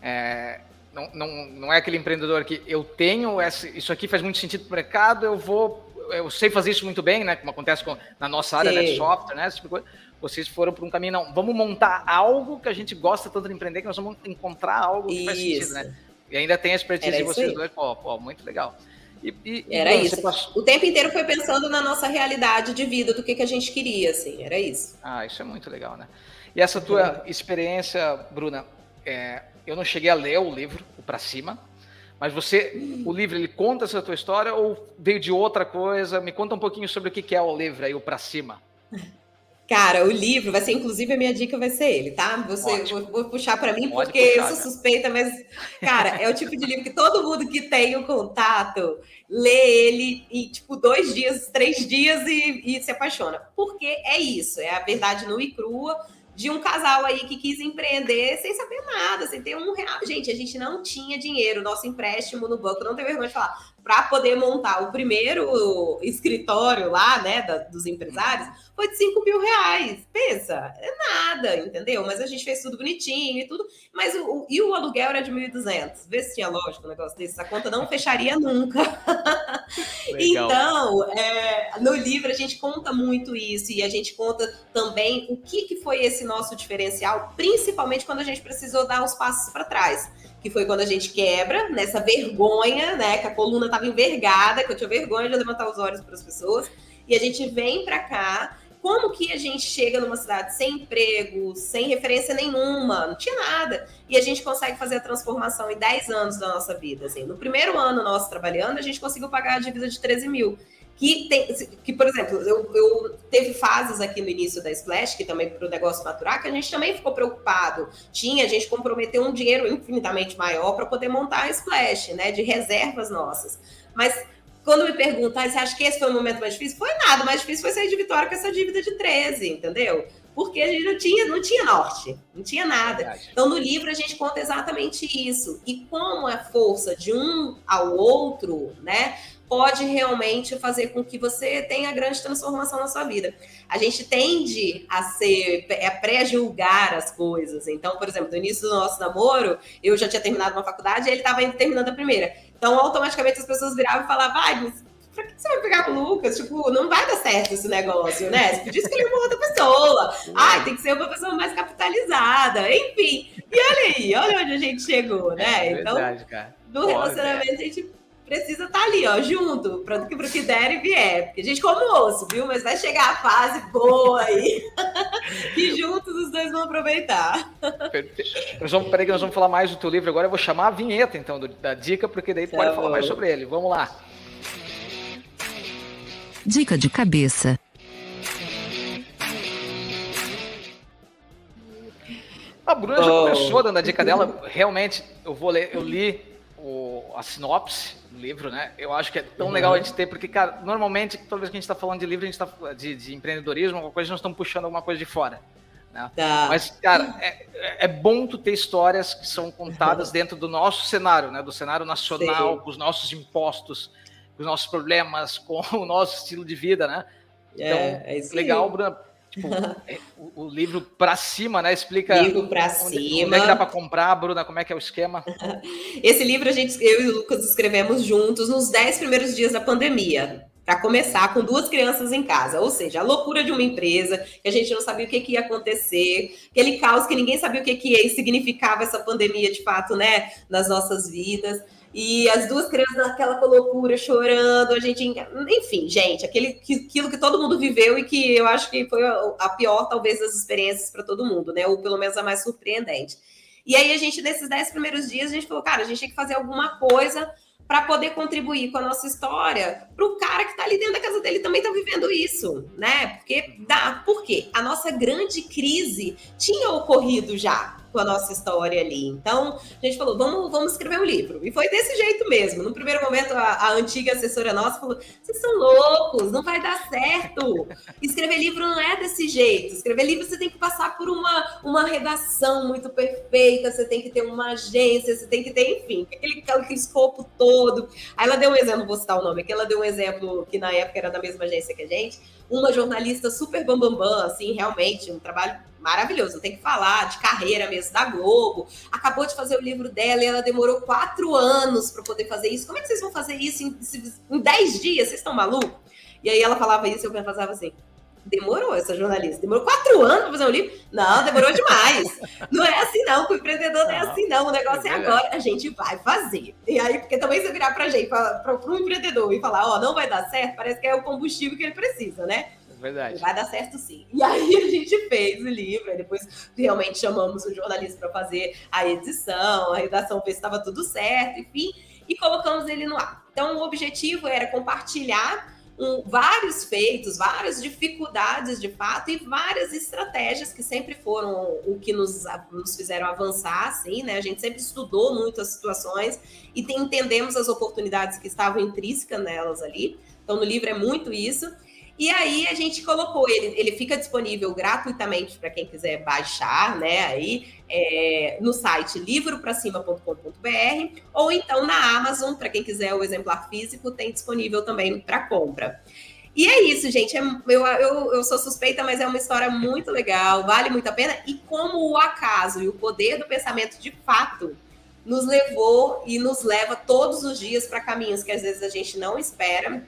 é não, não, não é aquele empreendedor que eu tenho, esse, isso aqui faz muito sentido para o mercado, eu vou, eu sei fazer isso muito bem, né? Como acontece com, na nossa área né, de software, né? Tipo vocês foram por um caminho, não, vamos montar algo que a gente gosta tanto de empreender, que nós vamos encontrar algo que Isso. faz sentido, né? E ainda tem a expertise de vocês dois, pô, pô, muito legal. E, e, era isso. Passou... O tempo inteiro foi pensando na nossa realidade de vida, do que, que a gente queria, assim, era isso. Ah, isso é muito legal, né? E essa tua uhum. experiência, Bruna, é, eu não cheguei a ler o livro, o Pra Cima, mas você, uhum. o livro, ele conta essa tua história ou veio de outra coisa? Me conta um pouquinho sobre o que é o livro aí, o Pra Cima. Cara, o livro vai ser, inclusive, a minha dica vai ser ele, tá? Você, vou, vou, puxar para mim, Pode porque puxar, eu sou suspeita, mas, cara, é o tipo de livro que todo mundo que tem o contato lê ele em, tipo, dois dias, três dias e, e se apaixona. Porque é isso, é a verdade nua e crua de um casal aí que quis empreender sem saber nada, sem ter um real. Gente, a gente não tinha dinheiro, nosso empréstimo no banco, não tem vergonha de falar para poder montar o primeiro escritório lá, né, da, dos empresários, foi de 5 mil reais. Pensa, é nada, entendeu? Mas a gente fez tudo bonitinho e tudo. Mas o, o e o aluguel era de 1.200. Vê se tinha lógico um negócio desse. Essa conta não fecharia nunca. então, é, no livro a gente conta muito isso e a gente conta também o que, que foi esse nosso diferencial, principalmente quando a gente precisou dar os passos para trás que foi quando a gente quebra, nessa vergonha, né? Que a coluna estava envergada, que eu tinha vergonha de levantar os olhos para as pessoas. E a gente vem para cá. Como que a gente chega numa cidade sem emprego, sem referência nenhuma, não tinha nada. E a gente consegue fazer a transformação em 10 anos da nossa vida. Assim. No primeiro ano nosso trabalhando, a gente conseguiu pagar a dívida de 13 mil que tem, que por exemplo, eu, eu, teve fases aqui no início da Splash, que também para o negócio maturar, que a gente também ficou preocupado. Tinha, a gente comprometeu um dinheiro infinitamente maior para poder montar a Splash, né, de reservas nossas. Mas quando me perguntam, ah, você acha que esse foi o momento mais difícil? Foi nada, o mais difícil foi sair de Vitória com essa dívida de 13, entendeu? Porque a gente não tinha, não tinha norte, não tinha nada. Então, no livro, a gente conta exatamente isso. E como a força de um ao outro, né? Pode realmente fazer com que você tenha grande transformação na sua vida. A gente tende a ser a pré-julgar as coisas. Então, por exemplo, no início do nosso namoro, eu já tinha terminado uma faculdade e ele estava terminando a primeira. Então, automaticamente as pessoas viravam e falavam, vai, mas pra que você vai pegar com o Lucas? Tipo, não vai dar certo esse negócio, né? Você podia escolher uma outra pessoa. Ai, tem que ser uma pessoa mais capitalizada. Enfim. E olha aí, olha onde a gente chegou, né? É verdade, então, cara. no relacionamento, a gente precisa estar tá ali, ó, junto, para que, que der e vier. Porque a gente come osso, viu? Mas vai chegar a fase boa aí. que juntos os dois vão aproveitar. Nós vamos, peraí que nós vamos falar mais do teu livro agora. Eu vou chamar a vinheta, então, do, da dica, porque daí tá pode bom. falar mais sobre ele. Vamos lá. Dica de cabeça. A Bruna oh. já começou dando a dica dela. Realmente, eu vou ler, eu li o, a sinopse livro, né? Eu acho que é tão uhum. legal a gente ter, porque, cara, normalmente, toda vez que a gente está falando de livro, a gente está de, de empreendedorismo, alguma coisa, nós estamos puxando alguma coisa de fora. Né? Tá. Mas, cara, é, é bom tu ter histórias que são contadas dentro do nosso cenário, né? Do cenário nacional, Sim. com os nossos impostos, com os nossos problemas, com o nosso estilo de vida, né? É, então, é, é legal. Tipo, é, o, o, livro para cima, né? Explica. Livro para cima. Onde é que dá para comprar, Bruna? Como é que é o esquema? Esse livro a gente, eu e o Lucas escrevemos juntos nos 10 primeiros dias da pandemia para começar com duas crianças em casa, ou seja, a loucura de uma empresa, que a gente não sabia o que, que ia acontecer, aquele caos que ninguém sabia o que, que significava essa pandemia de fato, né, nas nossas vidas. E as duas crianças naquela loucura, chorando, a gente. Enfim, gente, aquele, aquilo que todo mundo viveu e que eu acho que foi a pior, talvez, das experiências para todo mundo, né? Ou pelo menos a mais surpreendente. E aí, a gente, nesses dez primeiros dias, a gente falou, cara, a gente tem que fazer alguma coisa para poder contribuir com a nossa história para o cara que está ali dentro da casa dele também está vivendo isso, né? Porque dá, por quê? A nossa grande crise tinha ocorrido já com a nossa história ali. Então, a gente falou, vamos, vamos escrever um livro. E foi desse jeito mesmo. No primeiro momento, a, a antiga assessora nossa falou: vocês são loucos, não vai dar certo. Escrever livro não é desse jeito. Escrever livro você tem que passar por uma, uma redação muito perfeita, você tem que ter uma agência, você tem que ter, enfim, aquele, aquele escopo todo. Aí ela deu um exemplo, vou citar o nome, que ela deu um exemplo que na época era da mesma agência que a gente, uma jornalista super bambambam, bam, bam, assim, realmente, um trabalho maravilhoso. Tem que falar de carreira mesmo da Globo. Acabou de fazer o livro dela e ela demorou quatro anos para poder fazer isso. Como é que vocês vão fazer isso em, em dez dias? Vocês estão malucos? E aí ela falava isso e eu pensava assim. Demorou essa jornalista. Demorou quatro anos para fazer um livro? Não, demorou demais. não é assim, não. Com o empreendedor não é assim, não. O negócio é, é agora. A gente vai fazer. E aí, porque também se virar para gente, para o empreendedor e falar, ó, oh, não vai dar certo, parece que é o combustível que ele precisa, né? Verdade. Vai dar certo sim. E aí a gente fez o livro, depois realmente chamamos o jornalista para fazer a edição, a redação, ver se estava tudo certo, enfim, e colocamos ele no ar. Então o objetivo era compartilhar um, vários feitos, várias dificuldades de fato e várias estratégias que sempre foram o que nos, nos fizeram avançar, assim, né? A gente sempre estudou muito as situações e tem, entendemos as oportunidades que estavam intrínsecas nelas ali. Então, no livro é muito isso. E aí a gente colocou ele, ele fica disponível gratuitamente para quem quiser baixar, né? Aí é, no site livropracima.com.br ou então na Amazon, para quem quiser o exemplar físico, tem disponível também para compra. E é isso, gente. É, eu, eu, eu sou suspeita, mas é uma história muito legal, vale muito a pena. E como o acaso e o poder do pensamento de fato nos levou e nos leva todos os dias para caminhos que às vezes a gente não espera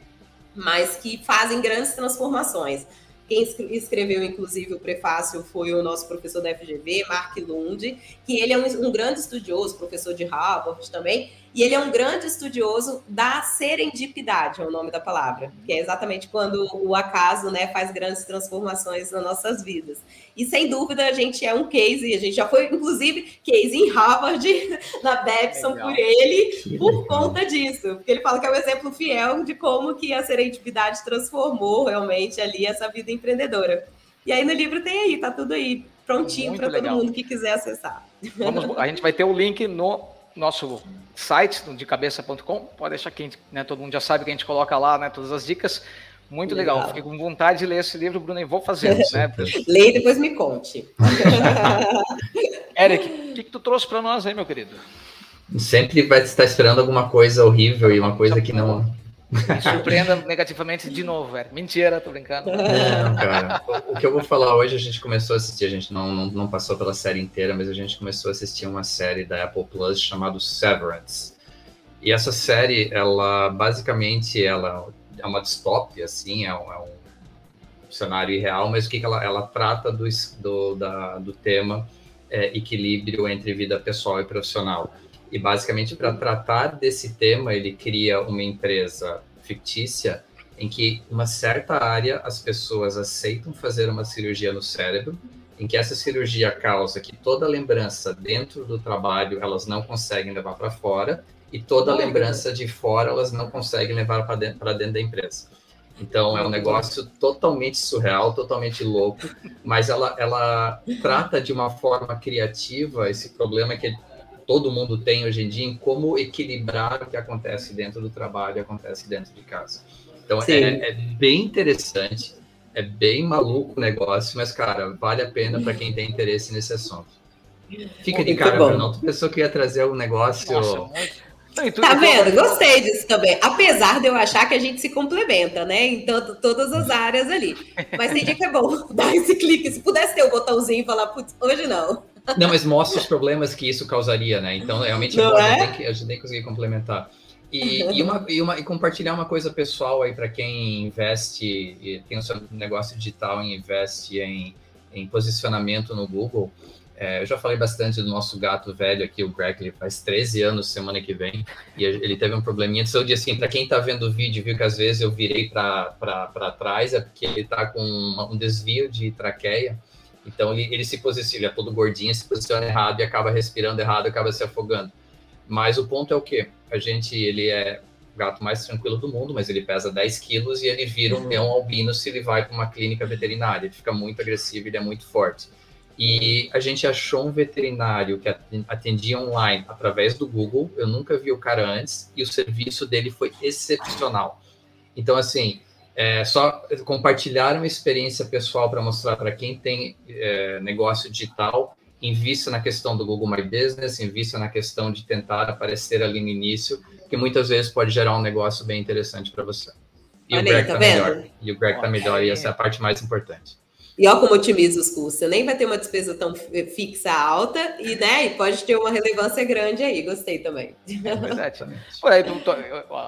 mas que fazem grandes transformações. Quem escreveu, inclusive, o prefácio foi o nosso professor da FGV, Mark Lund, que ele é um, um grande estudioso, professor de Harvard também, e ele é um grande estudioso da serendipidade, é o nome da palavra, que é exatamente quando o acaso né, faz grandes transformações nas nossas vidas. E sem dúvida a gente é um case, a gente já foi, inclusive, case em Harvard, na Babson, por ele, por conta disso. Porque ele fala que é um exemplo fiel de como que a serendipidade transformou realmente ali essa vida empreendedora. E aí no livro tem aí, tá tudo aí, prontinho para todo mundo que quiser acessar. Vamos, a gente vai ter o link no nosso site de cabeça.com. Pode deixar que né, todo mundo já sabe que a gente coloca lá né, todas as dicas. Muito legal. legal. Fiquei com vontade de ler esse livro, Bruno, e vou fazer. né? Leia e depois me conte. Eric, o que, que tu trouxe para nós aí, meu querido? Sempre vai estar esperando alguma coisa horrível e uma coisa que não me surpreenda negativamente de novo, velho. Mentira, tô brincando. Não, cara. O, que eu vou falar hoje, a gente começou a assistir, a gente não, não, não passou pela série inteira, mas a gente começou a assistir uma série da Apple Plus chamada Severance. E essa série, ela basicamente ela é uma distópia, assim, é um, é um cenário irreal, mas o que, que ela, ela trata do, do, da, do tema é, equilíbrio entre vida pessoal e profissional. E basicamente, para tratar desse tema, ele cria uma empresa fictícia em que, uma certa área, as pessoas aceitam fazer uma cirurgia no cérebro, em que essa cirurgia causa que toda lembrança dentro do trabalho elas não conseguem levar para fora, e toda lembrança de fora elas não conseguem levar para dentro, dentro da empresa. Então é um negócio totalmente surreal, totalmente louco, mas ela, ela trata de uma forma criativa esse problema que todo mundo tem hoje em dia em como equilibrar o que acontece dentro do trabalho e acontece dentro de casa. Então é, é, bem interessante. É bem maluco o negócio, mas, cara, vale a pena para quem tem interesse nesse assunto. Fica de cara, Bruno. Tu pensou que ia trazer um negócio. Nossa, tá vendo? Gostei disso também. Apesar de eu achar que a gente se complementa, né? Em todo, todas as áreas ali. Mas tem dia que é bom dar esse clique. Se pudesse ter o um botãozinho e falar, putz, hoje não. Não, mas mostra os problemas que isso causaria, né? Então, realmente, é bom, é? A, gente que, a conseguir complementar. E, e, uma, e, uma, e compartilhar uma coisa pessoal aí para quem investe, tem o seu negócio digital e investe em, em posicionamento no Google. É, eu já falei bastante do nosso gato velho aqui, o Greg, ele faz 13 anos semana que vem, e ele teve um probleminha. Então, eu disse assim, para quem está vendo o vídeo, viu que às vezes eu virei para trás, é porque ele está com um desvio de traqueia, então ele, ele se posiciona, ele é todo gordinho, se posiciona errado e acaba respirando errado, acaba se afogando. Mas o ponto é o quê? A gente, ele é o gato mais tranquilo do mundo, mas ele pesa 10 quilos e ele vira um leão albino se ele vai para uma clínica veterinária. Ele fica muito agressivo, ele é muito forte. E a gente achou um veterinário que atendia online através do Google. Eu nunca vi o cara antes e o serviço dele foi excepcional. Então, assim, é, só compartilhar uma experiência pessoal para mostrar para quem tem é, negócio digital, invista na questão do Google My Business, invista na questão de tentar aparecer ali no início, que muitas vezes pode gerar um negócio bem interessante para você. E Olha o Greg está tá melhor. E o Greg está melhor, e essa é a parte mais importante. E olha como otimiza os custos. Você nem vai ter uma despesa tão fixa alta e, né, e pode ter uma relevância grande aí. Gostei também. É verdade. Aí,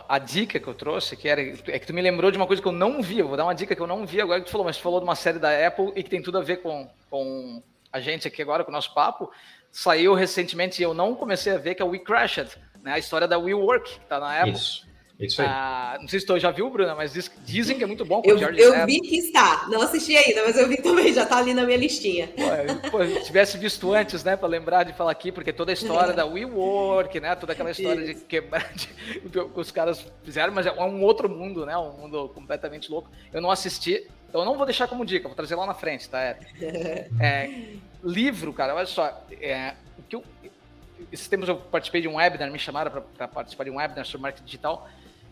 a dica que eu trouxe que era, é que tu me lembrou de uma coisa que eu não vi. Eu vou dar uma dica que eu não vi agora que tu falou, mas tu falou de uma série da Apple e que tem tudo a ver com, com a gente aqui agora, com o nosso papo. Saiu recentemente e eu não comecei a ver, que é o We Crashed, né? A história da WeWork, que está na Apple. Isso. Isso aí. Ah, não sei se tu já viu, Bruna, mas diz, dizem que é muito bom com eu, o George Eu vi que está. Não assisti ainda, mas eu vi também, já está ali na minha listinha. Pô, eu, tivesse visto antes, né, para lembrar de falar aqui, porque toda a história da WeWork, né, toda aquela história Isso. de quebrar, de, que os caras fizeram, mas é um outro mundo, né, um mundo completamente louco. Eu não assisti, então eu não vou deixar como dica, vou trazer lá na frente, tá? É, é livro, cara, olha só, é, o que eu, esses tempos eu participei de um webinar, me chamaram para participar de um webinar sobre marketing digital,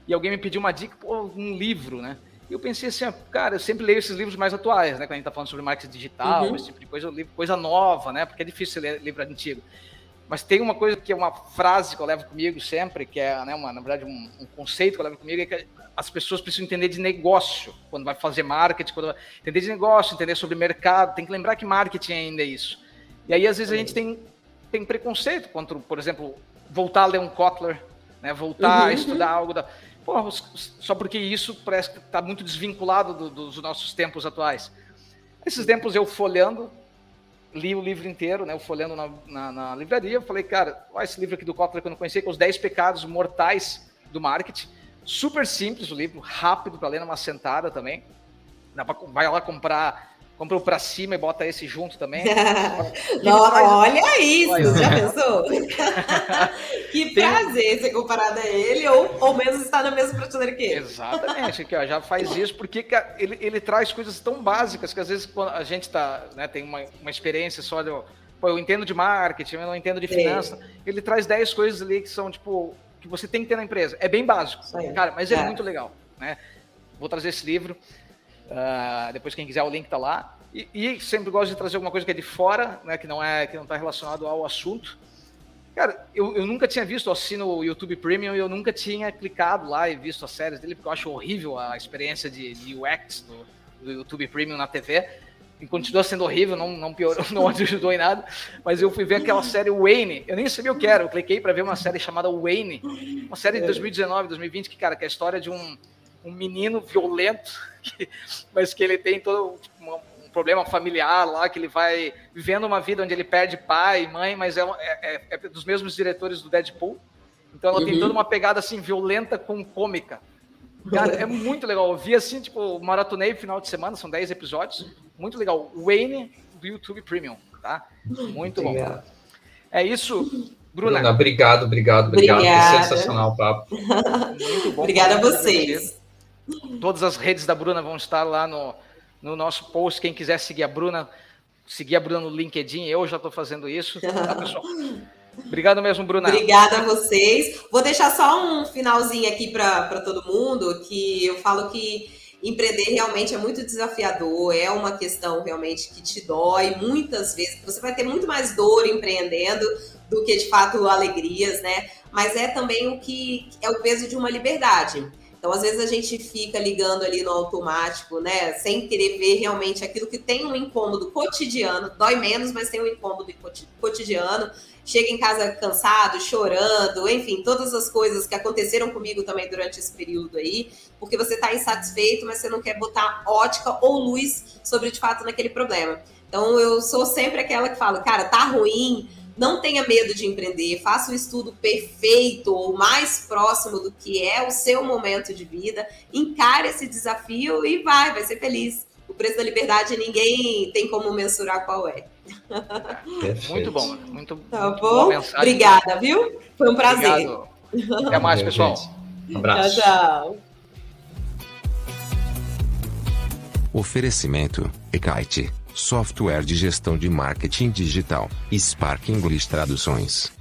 e alguém me pediu uma dica, pô, um livro, né? E eu pensei assim, cara, eu sempre leio esses livros mais atuais, né? Quando a gente tá falando sobre marketing digital, uhum. esse tipo de coisa, eu leio coisa nova, né? Porque é difícil ler livro antigo. Mas tem uma coisa que é uma frase que eu levo comigo sempre, que é, né, uma, na verdade, um, um conceito que eu levo comigo, é que as pessoas precisam entender de negócio quando vai fazer marketing, quando vai entender de negócio, entender sobre mercado. Tem que lembrar que marketing ainda é isso. E aí, às vezes, a gente tem, tem preconceito contra, por exemplo, voltar a ler um Kotler, né, voltar uhum, a estudar uhum. algo da Só porque isso parece que está muito desvinculado do, dos nossos tempos atuais. Esses tempos eu folhando, li o livro inteiro, né, eu folhando na, na, na livraria, falei, cara, olha esse livro aqui do Kotler que eu não conhecia, com os 10 pecados mortais do marketing. Super simples o livro, rápido para ler numa sentada também. Dá pra, vai lá comprar compra o pra cima e bota esse junto também. Não. Olha isso, já pensou? que Tem... prazer ser comparado a ele, ou, ou mesmo estar na mesma prateleira que ele. Exatamente, aqui, ó, já faz isso, porque ele, ele traz coisas tão básicas que às vezes quando a gente tá, né, tem uma, uma experiência só de. Pô, eu entendo de marketing, eu não entendo de finanças. Ele traz 10 coisas ali que são, tipo, que você tem que ter na empresa. É bem básico, cara, mas é, é muito legal, né? Vou trazer esse livro. Uh, depois, quem quiser, o link está lá. E, e, sempre gosto de trazer alguma coisa que é de fora, né, que não é que não está relacionado ao assunto. Cara, eu, eu nunca tinha visto, eu assino o YouTube Premium e eu nunca tinha clicado lá e visto as séries dele, porque eu acho horrível a experiência de, de UX do, do YouTube Premium na TV. E continua sendo horrível, não, não piorou, não ajudou em nada. Mas eu fui ver aquela série Wayne, eu nem sabia o que era, eu cliquei para ver uma série chamada Wayne, uma série de 2019, 2020, que, cara, que é a história de um, um menino violento, que, mas que ele tem todo tipo, um problema familiar lá, que ele vai vivendo uma vida onde ele perde pai e mãe, mas é, é, é dos mesmos diretores do Deadpool. Então ela uhum. tem toda uma pegada assim violenta com cômica. Cara, é muito legal. Eu vi assim, tipo, maratonei final de semana, são 10 episódios. Muito legal. Wayne do YouTube Premium, tá? Muito bom. É isso. Bruna. Bruna obrigado, obrigado, obrigado. Obrigada. Sensacional o papo. Muito bom. Obrigada a vocês. Todas as redes da Bruna vão estar lá no, no nosso post. Quem quiser seguir a Bruna, seguir a Bruna no LinkedIn, eu já estou fazendo isso, tá, pessoal? Obrigado mesmo, Bruna. Obrigada a vocês. Vou deixar só um finalzinho aqui para todo mundo, que eu falo que empreender realmente é muito desafiador, é uma questão realmente que te dói muitas vezes. Você vai ter muito mais dor empreendendo do que de fato alegrias, né? Mas é também o que é o peso de uma liberdade. Então, às vezes a gente fica ligando ali no automático, né, sem querer ver realmente aquilo que tem um incômodo cotidiano, dói menos, mas tem um incômodo cotidiano chega em casa cansado, chorando, enfim, todas as coisas que aconteceram comigo também durante esse período aí, porque você está insatisfeito, mas você não quer botar ótica ou luz sobre de fato naquele problema. Então eu sou sempre aquela que fala, cara, tá ruim, não tenha medo de empreender, faça o estudo perfeito ou mais próximo do que é o seu momento de vida, encare esse desafio e vai, vai ser feliz. O preço da liberdade ninguém tem como mensurar qual é. Muito bom, muito, tá muito bom. Obrigada, viu? Foi um prazer. Obrigado. Até mais, pessoal. Um abraço. Tchau, tchau. Oferecimento: Ekite, software de gestão de marketing digital, Spark English Traduções.